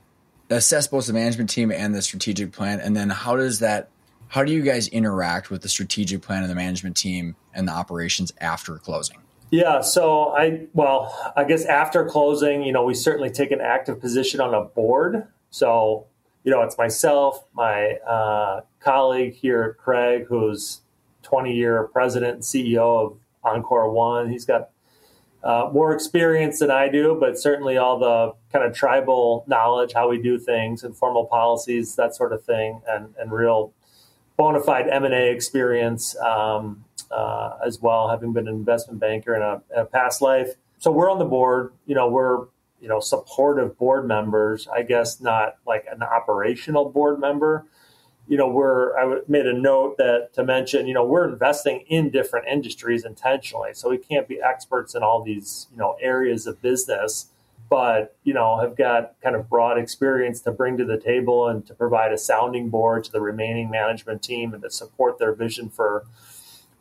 assess both the management team and the strategic plan and then how does that how do you guys interact with the strategic plan and the management team and the operations after closing Yeah, so I well, I guess after closing, you know, we certainly take an active position on a board. So, you know, it's myself, my uh, colleague here, Craig, who's 20 year president and CEO of Encore One. He's got uh, more experience than I do, but certainly all the kind of tribal knowledge, how we do things, and formal policies, that sort of thing, and and real bona fide M and A experience um, uh, as well, having been an investment banker in a, in a past life. So we're on the board. You know, we're you know supportive board members. I guess not like an operational board member. You know, we're I made a note that to mention. You know, we're investing in different industries intentionally, so we can't be experts in all these you know areas of business but you know have got kind of broad experience to bring to the table and to provide a sounding board to the remaining management team and to support their vision for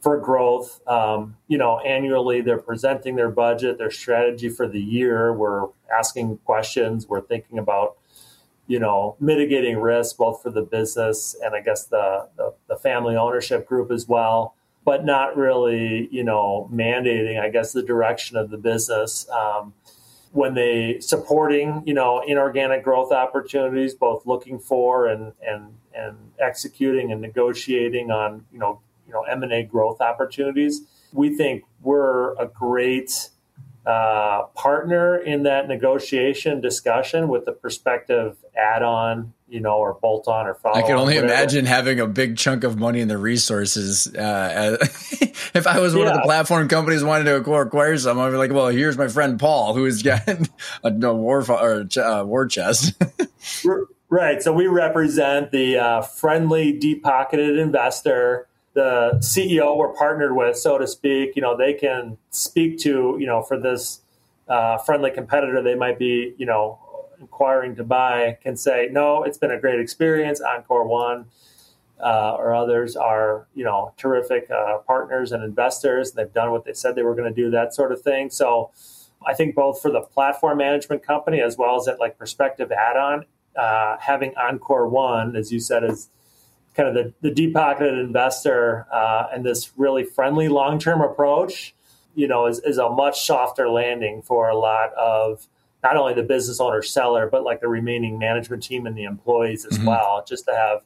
for growth. Um, you know, annually they're presenting their budget, their strategy for the year. We're asking questions. We're thinking about you know mitigating risk both for the business and I guess the the, the family ownership group as well. But not really, you know, mandating, I guess, the direction of the business. Um, when they supporting you know inorganic growth opportunities both looking for and and and executing and negotiating on you know you know M&A growth opportunities we think we're a great uh, partner in that negotiation discussion with the prospective add-on you know or bolt-on or follow i can only imagine having a big chunk of money in the resources uh, if i was one of the platform companies wanting to acquire, some i'd be like well here's my friend paul who's got a, no war or uh, war chest Right. So we represent the uh, friendly, deep pocketed investor, the CEO we're partnered with, so to speak. You know, they can speak to, you know, for this uh, friendly competitor they might be, you know, inquiring to buy can say, no, it's been a great experience. Encore One uh, or others are, you know, terrific uh, partners and investors. They've done what they said they were going to do, that sort of thing. So I think both for the platform management company as well as at like prospective add-on, uh, having Encore One, as you said, is kind of the, the deep pocketed investor uh, and this really friendly long-term approach, you know, is, is a much softer landing for a lot of not only the business owner seller, but like the remaining management team and the employees as mm-hmm. well, just to have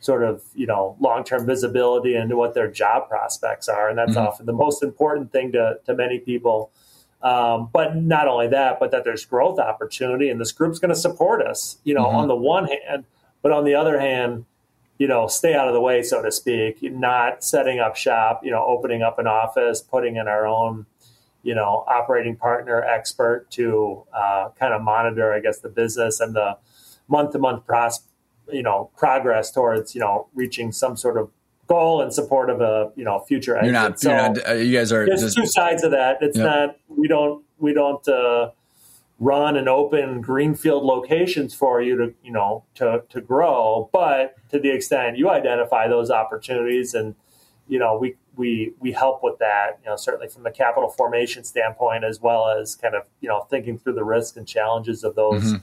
sort of, you know, long-term visibility into what their job prospects are. And that's mm-hmm. often the most important thing to, to many people. Um, but not only that, but that there's growth opportunity and this group's going to support us, you know, mm-hmm. on the one hand, but on the other hand, you know, stay out of the way, so to speak, not setting up shop, you know, opening up an office, putting in our own, you know, operating partner expert to uh, kind of monitor, I guess, the business and the month to month you know, progress towards, you know, reaching some sort of goal in support of a, you know, future exit. You're not, so you're not, uh, you guys are there's just, two sides of that. It's yep. not, we don't, we don't, uh, run and open greenfield locations for you to you know to to grow but to the extent you identify those opportunities and you know we we we help with that you know certainly from the capital formation standpoint as well as kind of you know thinking through the risks and challenges of those mm-hmm.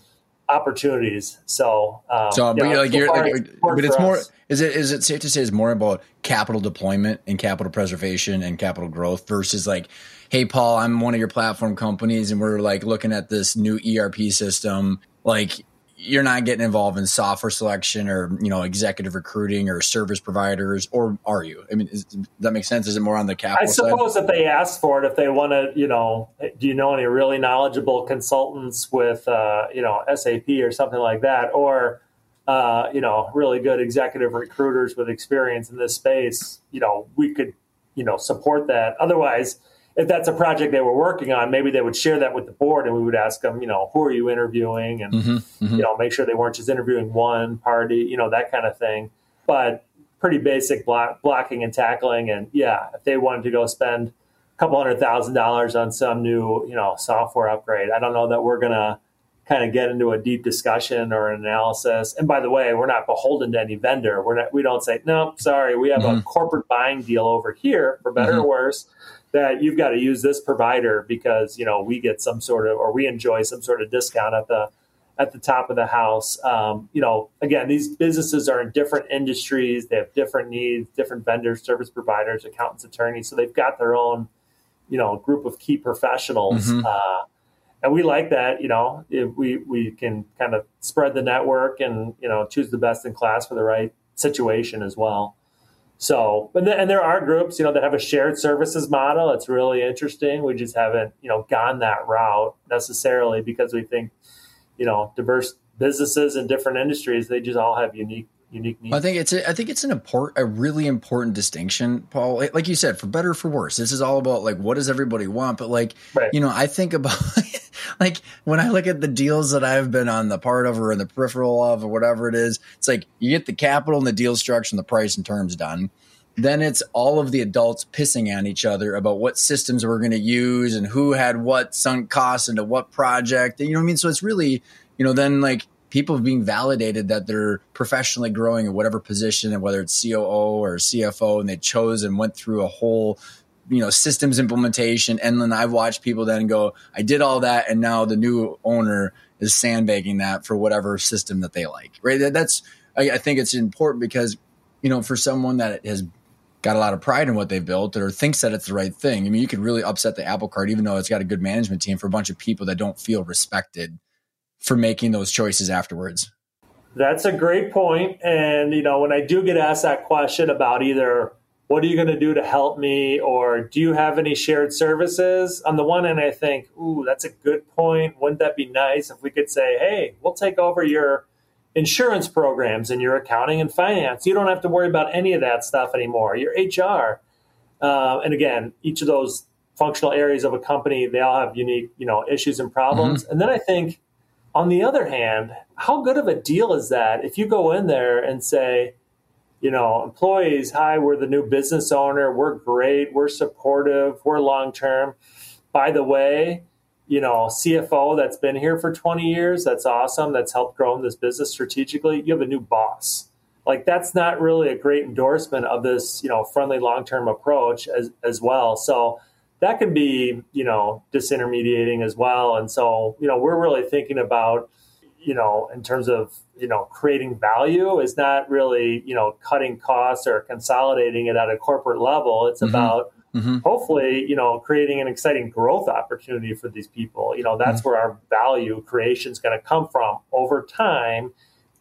opportunities. So um, so but, know, like you're like, but it's more is it is it safe to say it's more about capital deployment and capital preservation and capital growth versus like hey paul i'm one of your platform companies and we're like looking at this new erp system. Like you're not getting involved in software selection or you know executive recruiting or service providers or are you? I mean is, does that make sense? Is it more on the capital i suppose side? if they ask for it if they want to you know do you know any really knowledgeable consultants with uh, you know sap or something like that? Or uh, you know really good executive recruiters with experience in this space you know we could you know support that. Otherwise if that's a project they were working on, maybe they would share that with the board and we would ask them, you know, who are you interviewing? And, mm-hmm, mm-hmm. you know, make sure they weren't just interviewing one party, you know, that kind of thing. But pretty basic block, blocking and tackling. And yeah, if they wanted to go spend a couple hundred thousand dollars on some new, you know, software upgrade, I don't know that we're going to kind of get into a deep discussion or an analysis. And by the way, we're not beholden to any vendor. We're not, we don't say, no, sorry, we have mm-hmm. a corporate buying deal over here for better mm-hmm. or worse that you've got to use this provider because you know we get some sort of or we enjoy some sort of discount at the at the top of the house. Um, you know, again, these businesses are in different industries. They have different needs, different vendors, service providers, accountants, attorneys. So they've got their own, you know, group of key professionals. Mm-hmm. Uh, and we like that, you know, if we, we can kind of spread the network and, you know, choose the best in class for the right situation as well. So, and, and there are groups, you know, that have a shared services model. It's really interesting. We just haven't, you know, gone that route necessarily because we think, you know, diverse businesses in different industries, they just all have unique unique needs. I think it's a, I think it's an important, a really important distinction, Paul. Like you said, for better or for worse, this is all about like what does everybody want. But like, right. you know, I think about like when I look at the deals that I've been on the part of or in the peripheral of or whatever it is, it's like you get the capital and the deal structure and the price and terms done. Then it's all of the adults pissing on each other about what systems we're going to use and who had what sunk costs into what project. You know what I mean? So it's really, you know, then like people being validated that they're professionally growing in whatever position and whether it's COO or CFO and they chose and went through a whole you know systems implementation. And then I've watched people then go I did all that and now the new owner is sandbagging that for whatever system that they like. Right? That's I, I think it's important because you know for someone that has got a lot of pride in what they've built or thinks that it's the right thing I mean you could really upset the apple cart even though it's got a good management team for a bunch of people that don't feel respected for making those choices afterwards. That's a great point. And, you know, when I do get asked that question about either what are you going to do to help me or do you have any shared services? On the one hand, I think, ooh, that's a good point. Wouldn't that be nice if we could say, hey, we'll take over your insurance programs and your accounting and finance? You don't have to worry about any of that stuff anymore. Your HR. Uh, and again, each of those functional areas of a company, they all have unique, you know, issues and problems. Mm-hmm. And then I think, on the other hand, how good of a deal is that if you go in there and say, you know, employees, hi, we're the new business owner, we're great, we're supportive, we're long term. By the way, you know, CFO that's been here for 20 years. That's awesome. That's helped grow this business strategically. You have a new boss. Like that's not really a great endorsement of this, you know, friendly long-term approach as as well. So that can be, you know, disintermediating as well. And so, you know, we're really thinking about, you know, in terms of, you know, creating value is not really, you know, cutting costs or consolidating it at a corporate level. It's mm-hmm. about mm-hmm. hopefully, you know, creating an exciting growth opportunity for these people. You know, that's mm-hmm. where our value creation is going to come from over time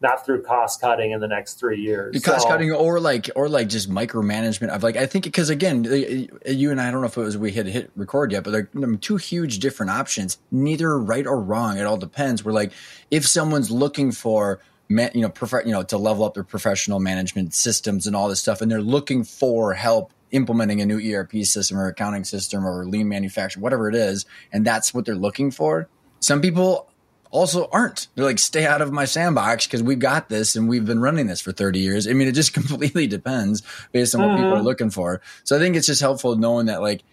not through cost cutting in the next three years. Cost so, cutting or like or like just micromanagement of like I think because again uh, you and I, I don't know if it was we had hit record yet, but they're two huge different options. Neither right or wrong. It all depends. We're like if someone's looking for you know, prof- you know, to level up their professional management systems and all this stuff, and they're looking for help implementing a new ERP system or accounting system or lean manufacturing, whatever it is, and that's what they're looking for. Some people also aren't. They're like, stay out of my sandbox because we've got this and we've been running this for 30 years. I mean, it just completely depends based on what people are mm-hmm. looking for. So I think it's just helpful knowing that, like,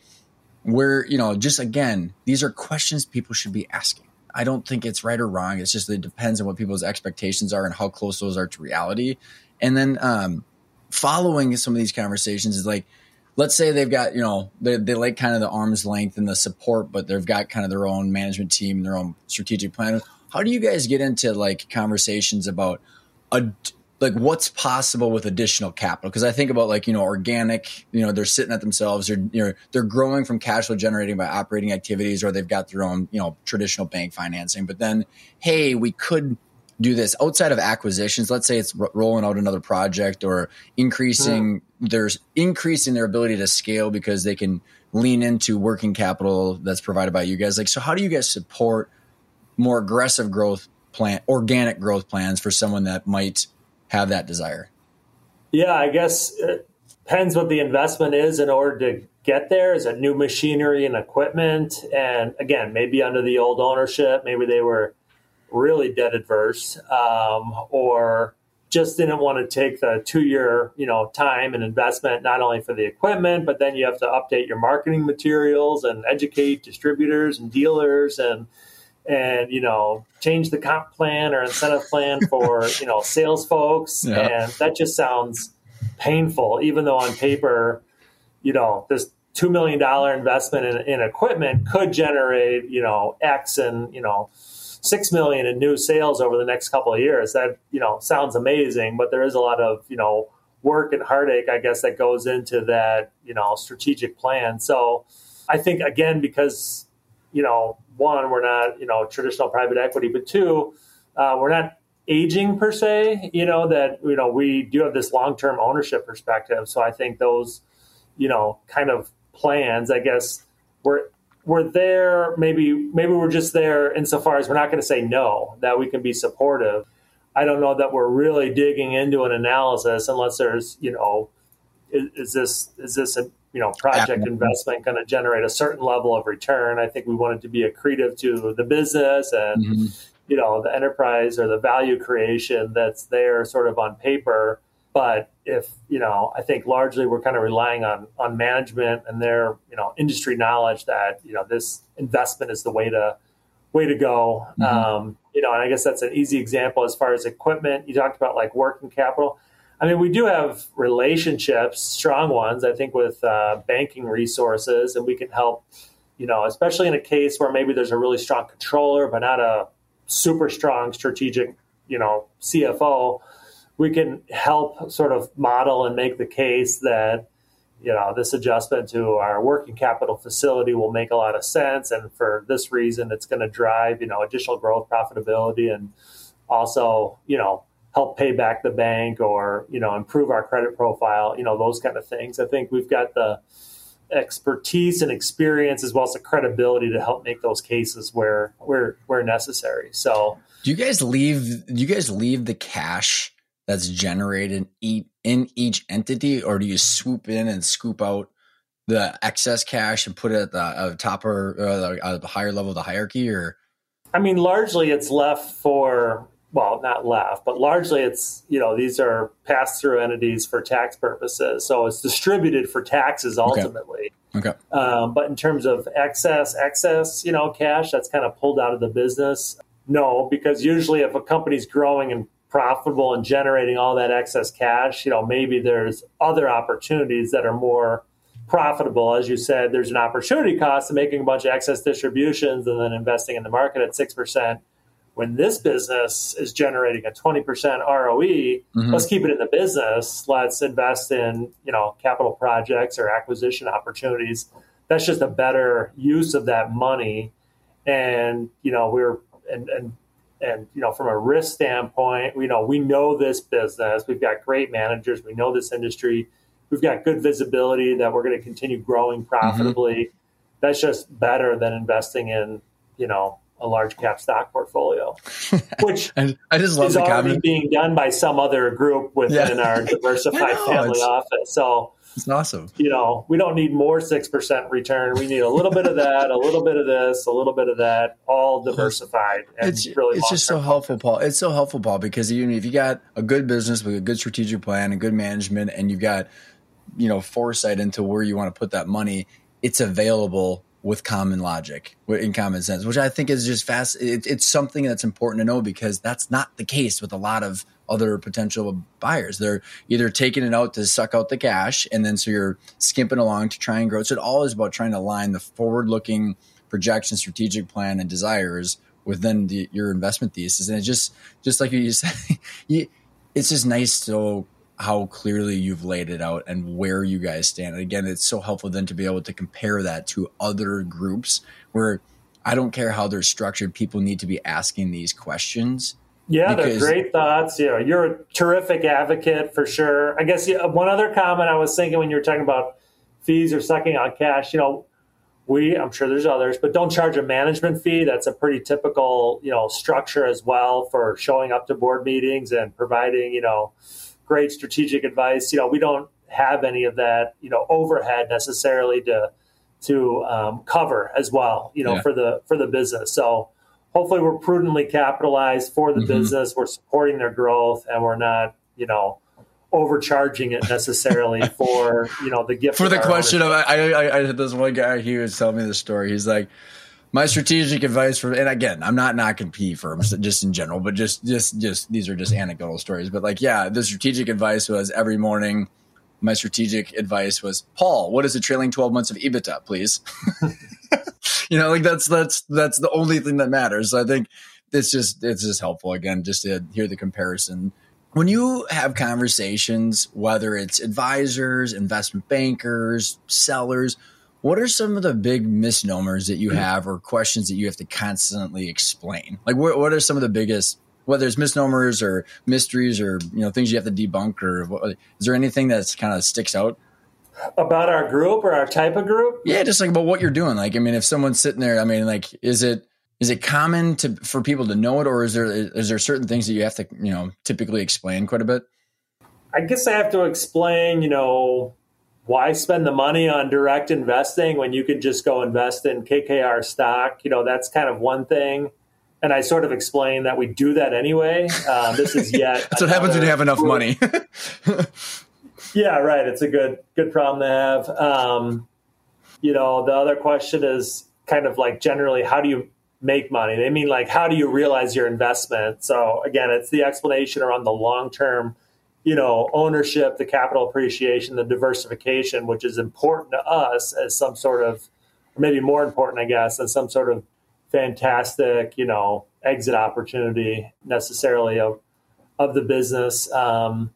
we're, you know, just again, these are questions people should be asking. I don't think it's right or wrong. It's just it depends on what people's expectations are and how close those are to reality. And then um, following some of these conversations is like, let's say they've got you know they, they like kind of the arm's length and the support but they've got kind of their own management team and their own strategic plan. How do you guys get into like conversations about a like what's possible with additional capital? Because i think about like you know organic you know they're sitting at themselves they're you know they're growing from cash flow generating by operating activities or they've got their own you know traditional bank financing. But then hey we could do this outside of acquisitions. Let's say it's rolling out another project or increasing mm. there's increasing their ability to scale because they can lean into working capital that's provided by you guys. Like so how do you guys support more aggressive growth plan organic growth plans for someone that might have that desire? Yeah i guess it depends what the investment is in order to get there. Is a new machinery and equipment? And again maybe under the old ownership maybe they were really debt adverse um, or just didn't want to take the two year you know time and investment not only for the equipment but then you have to update your marketing materials and educate distributors and dealers and and you know change the comp plan or incentive plan for you know sales folks yeah. and that just sounds painful even though on paper you know this two million dollar investment in, in equipment could generate you know x and you know six million in new sales over the next couple of years. That you know sounds amazing, but there is a lot of you know work and heartache, I guess, that goes into that you know strategic plan. So I think again because you know one we're not you know traditional private equity, but two uh, we're not aging per se. You know that you know we do have this long term ownership perspective. So I think those you know kind of plans, I guess, we're we're there maybe maybe we're just there insofar as we're not going to say no that we can be supportive. I don't know that we're really digging into an analysis unless there's you know is, is this is this a you know project investment going to generate a certain level of return? I think we want it to be accretive to the business and mm-hmm. you know the enterprise or the value creation that's there sort of on paper. But if you know, I think largely we're kind of relying on on management and their you know industry knowledge that you know this investment is the way to way to go. Mm-hmm. Um, you know, and I guess that's an easy example as far as equipment. You talked about like working capital. I mean, we do have relationships, strong ones, I think, with uh, banking resources, and we can help. You know, especially in a case where maybe there's a really strong controller, but not a super strong strategic, you know, CFO we can help sort of model and make the case that you know this adjustment to our working capital facility will make a lot of sense. And for this reason it's going to drive you know additional growth profitability and also you know help pay back the bank or you know improve our credit profile you know those kind of things. I think we've got the expertise and experience as well as the credibility to help make those cases where where where necessary. So do you guys leave do you guys leave the cash that's generated in each entity, or do you swoop in and scoop out the excess cash and put it at the uh, top or uh, the higher level of the hierarchy? Or I mean, largely it's left for well, not left, but largely it's, you know, these are pass through entities for tax purposes. So it's distributed for taxes ultimately. Okay. okay. Um, but in terms of excess, excess, you know, cash that's kind of pulled out of the business, no, because usually if a company's growing and profitable and generating all that excess cash, you know, maybe there's other opportunities that are more profitable. As you said, there's an opportunity cost of making a bunch of excess distributions and then investing in the market at 6% when this business is generating a 20% ROE, mm-hmm. let's keep it in the business. Let's invest in, you know, capital projects or acquisition opportunities. That's just a better use of that money. And, you know, we're, and, and, and, you know, from a risk standpoint, you know, we know this business. We've got great managers. We know this industry. We've got good visibility that we're going to continue growing profitably. Mm-hmm. That's just better than investing in, you know, a large cap stock portfolio, which I just love is the already comment. being done by some other group within yeah. our diversified family office. So it's awesome. You know, we don't need more six percent return. We need a little bit of that, a little bit of this, a little bit of that, all diversified. it's really it's just so helpful, Paul. It's so helpful, Paul, because even if you got a good business with a good strategic plan and good management, and you've got you know foresight into where you want to put that money, it's available with common logic, in common sense, which I think is just fast. It, it's something that's important to know because that's not the case with a lot of other potential buyers. They're either taking it out to suck out the cash, and then so you're skimping along to try and grow. So it all is about trying to align the forward-looking projection, strategic plan, and desires within the, your investment thesis. And it just, just like you said, it's just nice to how clearly you've laid it out and where you guys stand. And again, it's so helpful then to be able to compare that to other groups where I don't care how they're structured, people need to be asking these questions. Yeah, they're great thoughts. Know, you're a terrific advocate for sure. I guess one other comment I was thinking when you were talking about fees or sucking on cash, you know, we I'm sure there's others, but don't charge a management fee. That's a pretty typical, you know, structure as well for showing up to board meetings and providing, you know, great strategic advice. You know, we don't have any of that, you know, overhead necessarily to to um, cover as well, you know, yeah. for the for the business. So hopefully we're prudently capitalized for the mm-hmm. business. We're supporting their growth, and we're not, you know, overcharging it necessarily for you know the gift for the question of I, I I had this one guy he was telling me the story. He's like my strategic advice for and again i'm not knocking p firms just in general but just just just these are just anecdotal stories but like yeah the strategic advice was every morning my strategic advice was paul what is the trailing 12 months of ebitda please? You know like that's that's that's the only thing that matters. So i think it's just it's just helpful again just to hear the comparison. When you have conversations whether it's advisors investment bankers sellers what are some of the big misnomers that you hmm. have or questions that you have to constantly explain? Like, what, what are some of the biggest, whether it's misnomers or mysteries or, you know, things you have to debunk or what, is there anything that's kind of sticks out? About our group or our type of group? Yeah, just like about what you're doing. Like, I mean, if someone's sitting there, I mean, like, is it, is it common to for people to know it or is there is there certain things that you have to you know typically explain quite a bit i guess i have to explain you know why spend the money on direct investing when you can just go invest in KKR stock? You know, that's kind of one thing. And I sort of explain that we do that anyway. Um, this is yet. that's what happens when you have enough group. money. yeah, right. It's a good good problem to have. Um, you know, the other question is kind of like generally, how do you make money? They mean like, how do you realize your investment? So again, it's the explanation around the long term you know, ownership, the capital appreciation, the diversification, which is important to us as some sort of, maybe more important, I guess, as some sort of fantastic, you know, exit opportunity necessarily of of the business. Um,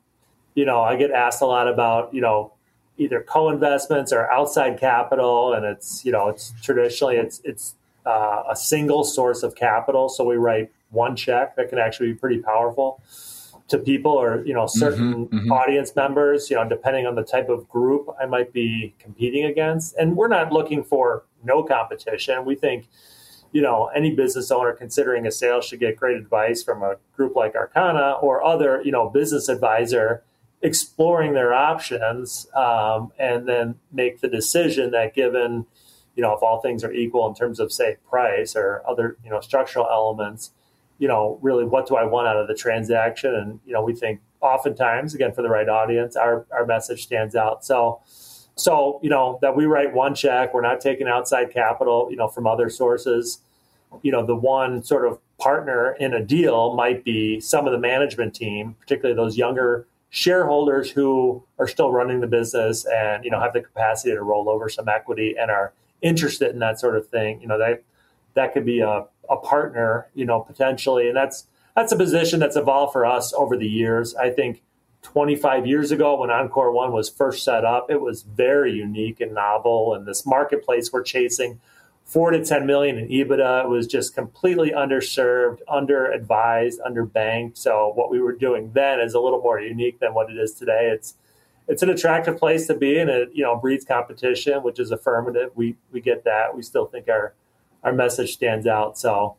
you know, I get asked a lot about, you know, either co-investments or outside capital, and it's, you know, it's traditionally it's it's uh, a single source of capital, so we write one check that can actually be pretty powerful to people or you know certain mm-hmm, mm-hmm. audience members you know depending on the type of group i might be competing against and we're not looking for no competition we think you know any business owner considering a sale should get great advice from a group like Arkona or other you know business advisor exploring their options um, and then make the decision that given you know if all things are equal in terms of say price or other you know structural elements you know, really what do I want out of the transaction? And, you know, we think oftentimes, again, for the right audience, our, our message stands out. So, so, you know, that we write one check, we're not taking outside capital, you know, from other sources. You know, the one sort of partner in a deal might be some of the management team, particularly those younger shareholders who are still running the business and, you know, have the capacity to roll over some equity and are interested in that sort of thing. You know, that that could be a, a partner, you know, potentially. And that's that's a position that's evolved for us over the years. I think 25 years ago when Encore One was first set up, it was very unique and novel. And this marketplace we're chasing, four to 10 million in EBITDA, was just completely underserved, under advised, underbanked. So what we were doing then is a little more unique than what it is today. It's it's an attractive place to be and it you know breeds competition, which is affirmative. We we get that. We still think our our message stands out. So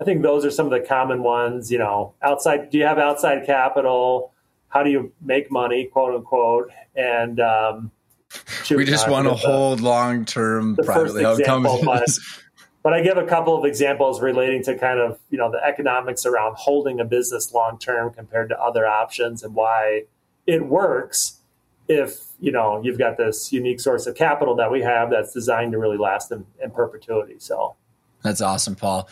I think those are some of the common ones. You know, outside. Do you have outside capital? How do you make money, quote unquote? And um, we just want to hold long term privately held companies. But, but I give a couple of examples relating to kind of you know the economics around holding a business long term compared to other options and why it works if you know you've got this unique source of capital that we have that's designed to really last in, in perpetuity. So that's awesome, Paul.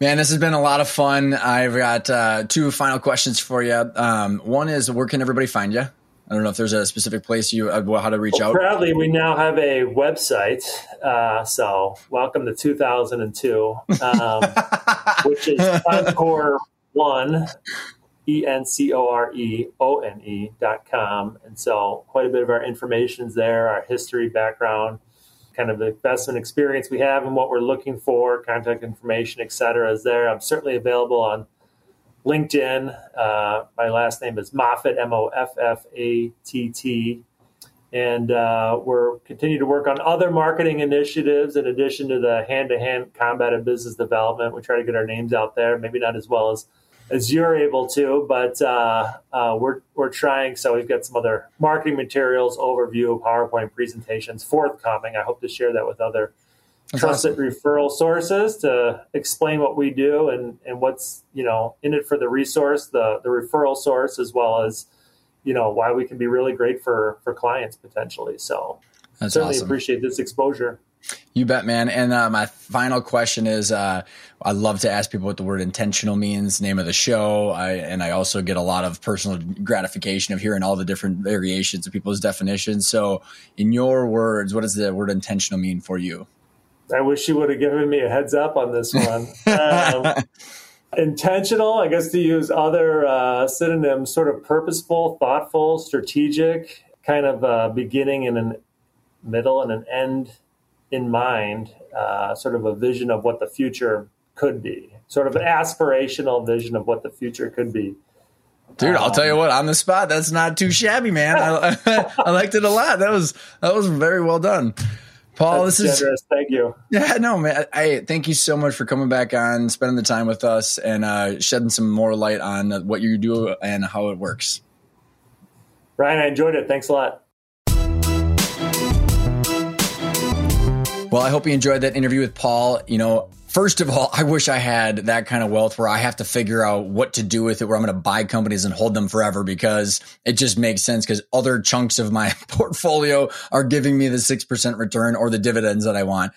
Man, this has been a lot of fun. I've got uh, two final questions for you. Um, one is, where can everybody find you? I don't know if there's a specific place you uh, how to reach well, out. Proudly, we now have a website. Uh, so, welcome to 2002, um, which is Encore One, E N C O R E O N E dot com. And so, quite a bit of our information is there, our history, background kind of the investment experience we have and what we're looking for, contact information, et cetera, is there. I'm certainly available on LinkedIn. Uh, my last name is Moffatt, M O F F A T T. And uh, we're continue to work on other marketing initiatives in addition to the hand to hand combat and business development. We try to get our names out there, maybe not as well as as you're able to, but uh, uh, we're we're trying. So we've got some other marketing materials, overview, PowerPoint presentations forthcoming. I hope to share that with other That's trusted awesome. referral sources to explain what we do and and what's you know in it for the resource, the the referral source, as well as you know why we can be really great for for clients potentially. So That's certainly awesome. appreciate this exposure. You bet, man. And uh, my final question is uh, I love to ask people what the word intentional means, name of the show. I, and I also get a lot of personal gratification of hearing all the different variations of people's definitions. So, in your words, what does the word intentional mean for you? I wish you would have given me a heads up on this one. um, intentional, I guess to use other uh, synonyms, sort of purposeful, thoughtful, strategic, kind of uh, beginning and a middle and an end in mind, uh, sort of a vision of what the future could be, sort of an aspirational vision of what the future could be. Dude, I'll tell you um, what, on the spot, that's not too shabby, man. I, I liked it a lot. That was that was very well done. Paul, That's this generous. is thank you. Yeah, no, man. I thank you so much for coming back on, spending the time with us, and uh, shedding some more light on what you do and how it works. Ryan, I enjoyed it. Thanks a lot. Well, I hope you enjoyed that interview with Paul. You know, First of all, I wish I had that kind of wealth where I have to figure out what to do with it, where I'm going to buy companies and hold them forever because it just makes sense because other chunks of my portfolio are giving me the 6% return or the dividends that I want.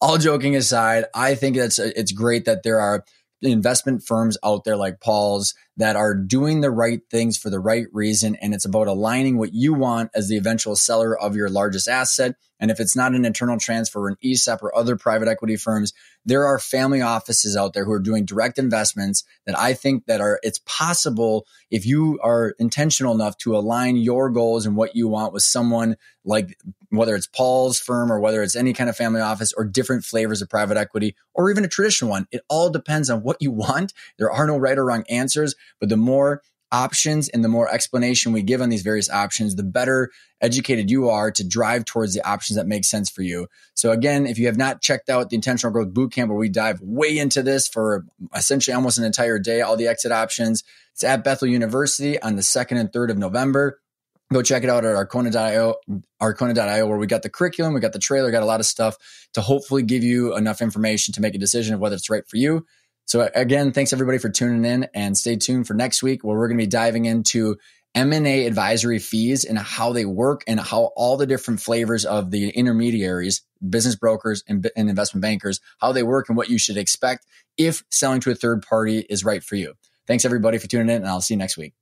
All joking aside, I think it's, it's great that there are investment firms out there like Paul's that are doing the right things for the right reason. And it's about aligning what you want as the eventual seller of your largest asset. And if it's not an internal transfer or an ESOP or other private equity firms, there are family offices out there who are doing direct investments that I think that are, it's possible if you are intentional enough to align your goals and what you want with someone like whether it's Paul's firm or whether it's any kind of family office or different flavors of private equity or even a traditional one. It all depends on what you want. There are no right or wrong answers, but the more options and the more explanation we give on these various options, the better educated you are to drive towards the options that make sense for you. So again, if you have not checked out the intentional growth bootcamp where we dive way into this for essentially almost an entire day, all the exit options, it's at Bethel University on the 2nd and 3rd of November. Go check it out at Arkona.io, Arkona.io, where we got the curriculum, we got the trailer, got a lot of stuff to hopefully give you enough information to make a decision of whether it's right for you. So again, thanks everybody for tuning in and stay tuned for next week where we're going to be diving into M&A advisory fees and how they work and how all the different flavors of the intermediaries, business brokers and, and investment bankers, how they work and what you should expect if selling to a third party is right for you. Thanks everybody for tuning in and I'll see you next week.